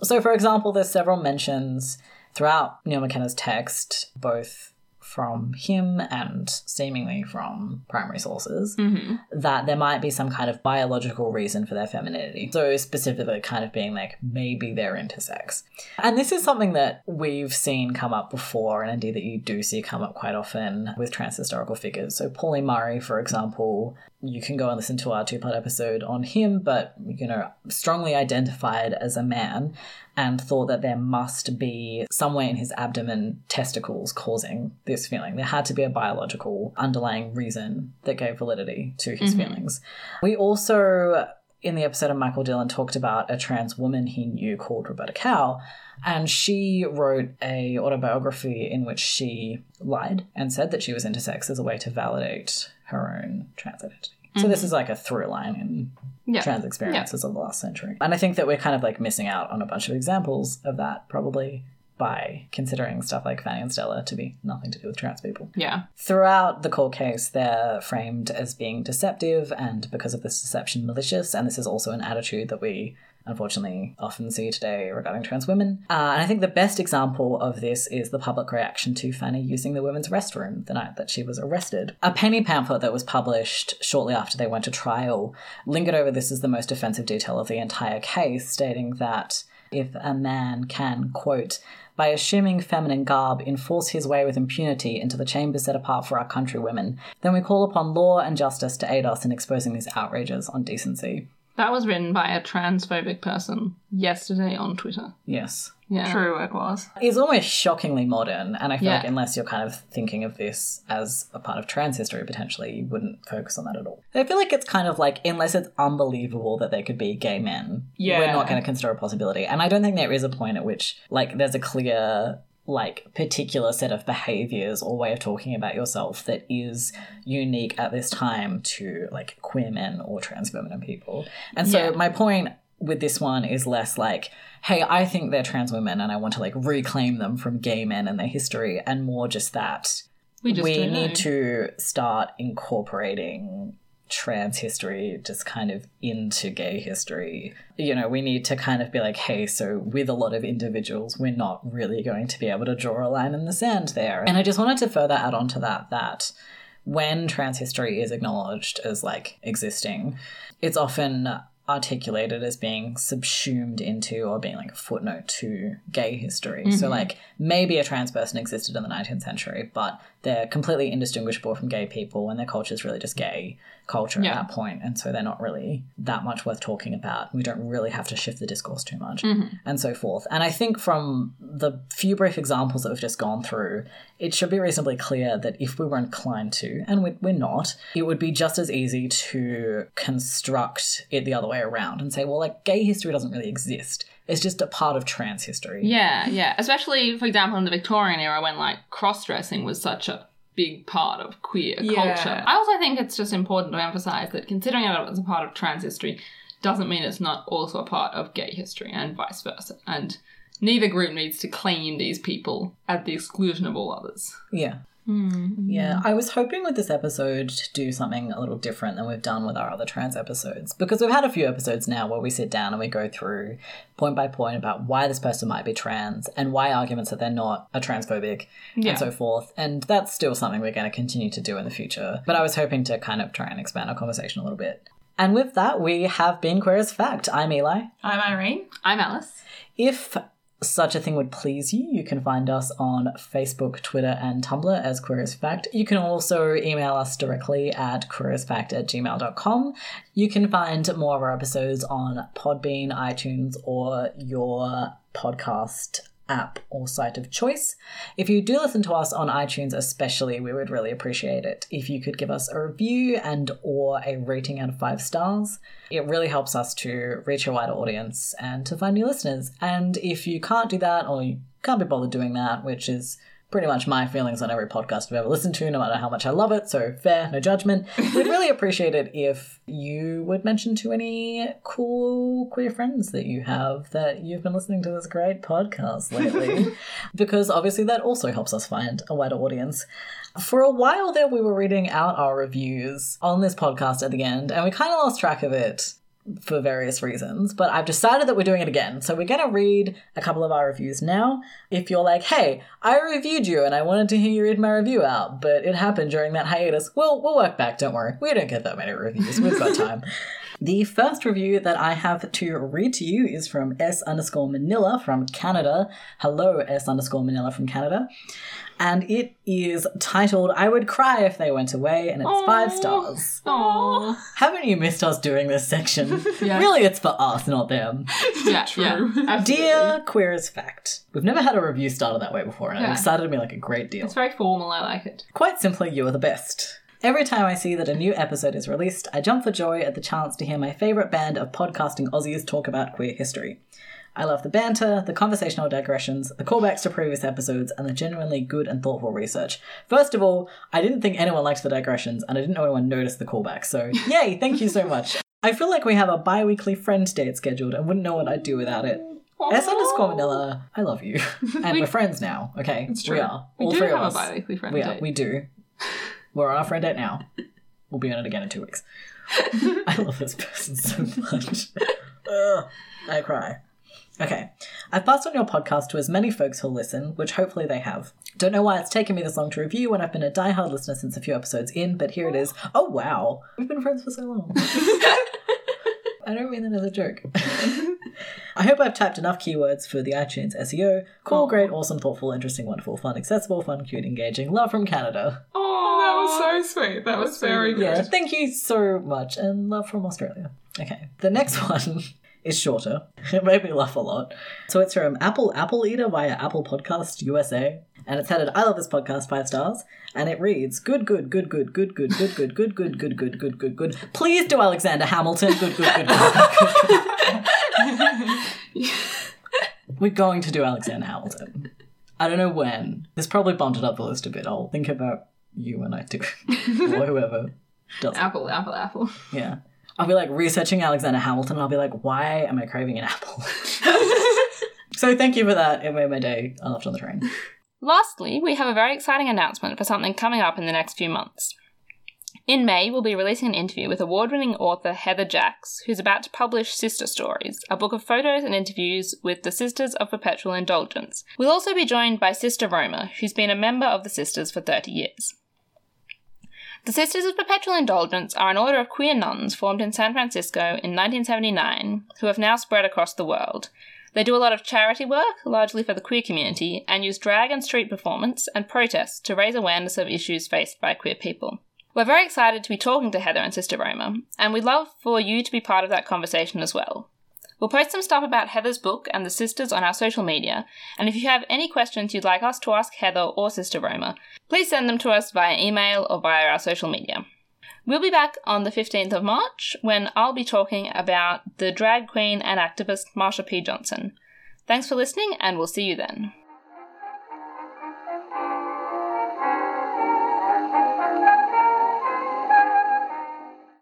So, for example, there's several mentions throughout Neil McKenna's text, both from him and seemingly from primary sources, mm-hmm. that there might be some kind of biological reason for their femininity. So, specifically, kind of being like maybe they're intersex. And this is something that we've seen come up before, and indeed that you do see come up quite often with trans historical figures. So, Pauli Murray, for example, you can go and listen to our two part episode on him, but, you know, strongly identified as a man and thought that there must be somewhere in his abdomen testicles causing this feeling. There had to be a biological underlying reason that gave validity to his mm-hmm. feelings. We also, in the episode of Michael Dillon, talked about a trans woman he knew called Roberta Cowell. And she wrote a autobiography in which she lied and said that she was intersex as a way to validate her own trans identity. So this mm-hmm. is like a through line in Yeah. trans experiences of the last century. And I think that we're kind of like missing out on a bunch of examples of that probably by considering stuff like Fanny and Stella to be nothing to do with trans people. Yeah. Throughout the court case, they're framed as being deceptive and because of this deception, malicious. And this is also an attitude that we unfortunately often see today regarding trans women. Uh, and I think the best example of this is the public reaction to Fanny using the women's restroom the night that she was arrested. A penny pamphlet that was published shortly after they went to trial lingered over this as the most offensive detail of the entire case, stating that if a man can, quote, by assuming feminine garb, enforce his way with impunity into the chambers set apart for our countrywomen, then we call upon law and justice to aid us in exposing these outrages on decency. That was written by a transphobic person yesterday on Twitter. Yes. Yeah. True, it was. It's almost shockingly modern, and I feel Yeah. like unless you're kind of thinking of this as a part of trans history, potentially, you wouldn't focus on that at all. I feel like it's kind of like, unless it's unbelievable that they could be gay men, Yeah. we're not going to consider a possibility. And I don't think there is a point at which, like, there's a clear like particular set of behaviors or way of talking about yourself that is unique at this time to like queer men or trans women and people. And so Yeah. my point with this one is less like, hey, I think they're trans women and I want to like reclaim them from gay men and their history, and more just that We just we need to start incorporating trans history just kind of into gay history. You know, we need to kind of be like, hey, so with a lot of individuals, we're not really going to be able to draw a line in the sand there. And I just wanted to further add on to that that when trans history is acknowledged as like existing, it's often articulated as being subsumed into or being like a footnote to gay history. So mm-hmm. like maybe a trans person existed in the 19th century, but they're completely indistinguishable from gay people and their culture is really just gay culture Yeah. at that point and so they're not really that much worth talking about. We don't really have to shift the discourse too much mm-hmm. and so forth. And I think from the few brief examples that we've just gone through, it should be reasonably clear that if we were inclined to, and we're not, it would be just as easy to construct it the other way around and say, well, like, gay history doesn't really exist. It's just a part of trans history. Yeah, yeah. Especially, for example, in the Victorian era when like cross dressing was such a big part of queer Yeah. culture. I also think it's just important to emphasize that considering it as a part of trans history doesn't mean it's not also a part of gay history and vice versa. And neither group needs to claim these people at the exclusion of all others. Yeah. Hmm. Yeah, I was hoping with this episode to do something a little different than we've done with our other trans episodes because we've had a few episodes now where we sit down and we go through point by point about why this person might be trans and why arguments that they're not are transphobic Yeah. and so forth. And that's still something we're going to continue to do in the future. But I was hoping to kind of try and expand our conversation a little bit. And with that, we have been Queer as Fact. I'm Eli. I'm Irene. I'm Alice. If such a thing would please you, you can find us on Facebook, Twitter, and Tumblr as Queer as Fact. You can also email us directly at queerasfact at gmail.com. You can find more of our episodes on Podbean, iTunes, or your podcast app or site of choice. If you do listen to us on iTunes especially, we would really appreciate it if you could give us a review and or a rating out of 5 stars. It really helps us to reach a wider audience and to find new listeners. And if you can't do that or you can't be bothered doing that, which is pretty much my feelings on every podcast I've ever listened to, no matter how much I love it. So fair, no judgment. We'd really appreciate it if you would mention to any cool queer friends that you have that you've been listening to this great podcast lately, because obviously that also helps us find a wider audience. For a while there, we were reading out our reviews on this podcast at the end, and we kind of lost track of it for various reasons, but I've decided that we're doing it again. So we're going to read a couple of our reviews now. If you're like, hey, I reviewed you and I wanted to hear you read my review out, but it happened during that hiatus, well, we'll work back, don't worry. We don't get that many reviews, we've got time. The first review that I have to read to you is from S underscore Manila from Canada. Hello, S underscore Manila from Canada. And it is titled I Would Cry If They Went Away, and it's five stars. Aww. Haven't you missed us doing this section? Yeah. Really, it's for us, not them. Yeah, yeah. absolutely. Dear Queer as Fact, we've never had a review started that way before, and it excited me like a great deal. It's very formal. I like it. Quite simply, you are the best. Every time I see that a new episode is released, I jump for joy at the chance to hear my favourite band of podcasting Aussies talk about queer history. I love the banter, the conversational digressions, the callbacks to previous episodes, and the genuinely good and thoughtful research. First of all, I didn't think anyone liked the digressions, and I didn't know anyone noticed the callbacks, so yay, thank you so much. I feel like we have a bi weekly friend date scheduled and wouldn't know what I'd do without it. S underscore Manila, I love you. And we, are friends now, okay? It's true. We are. We All do three have of a us. bi-weekly friend We are. date. We do. We're on our friend date now. We'll be on it again in two weeks. I love this person so much. Ugh, I cry. Okay. I've passed on your podcast to as many folks who'll listen, which hopefully they have. Don't know why it's taken me this long to review when I've been a diehard listener since a few episodes in, but here it is. Oh wow. We've been friends for so long. I don't mean that as a joke. I hope I've typed enough keywords for the iTunes SEO. Cool, great, awesome, thoughtful, interesting, wonderful, fun, accessible, fun, cute, engaging. Love from Canada. Oh, that was so sweet. That was very good. Yeah, thank you so much, and love from Australia. Okay, the next one is shorter. It made me laugh a lot. So it's from Apple Apple Eater via Apple Podcast USA, and it's headed "I love this podcast" five stars, and it reads "Good, good, good, good, good, good, good, good, good, good, good, good, good, good, good. Please do Alexander Hamilton. Good, good, good, good. We're going to do Alexander Hamilton. I don't know when. This probably bumped it up the list a bit. I'll think about you when I do, or whoever does. Apple, apple, apple. Yeah. I'll be like researching Alexander Hamilton and I'll be like, why am I craving an apple? so thank you for that. It made my day. I left on the train. Lastly, we have a very exciting announcement for something coming up in the next few months. In May, we'll be releasing an interview with award winning author Heather Jacks, who's about to publish Sister Stories, a book of photos and interviews with the Sisters of Perpetual Indulgence. We'll also be joined by Sister Roma, who's been a member of the Sisters for 30 years. The Sisters of Perpetual Indulgence are an order of queer nuns formed in San Francisco in 1979 who have now spread across the world. They do a lot of charity work, largely for the queer community, and use drag and street performance and protests to raise awareness of issues faced by queer people. We're very excited to be talking to Heather and Sister Roma, and we'd love for you to be part of that conversation as well. We'll post some stuff about Heather's book and the sisters on our social media, and if you have any questions you'd like us to ask Heather or Sister Roma, please send them to us via email or via our social media. We'll be back on the 15th of March when I'll be talking about the drag queen and activist Marsha P. Johnson. Thanks for listening, and we'll see you then.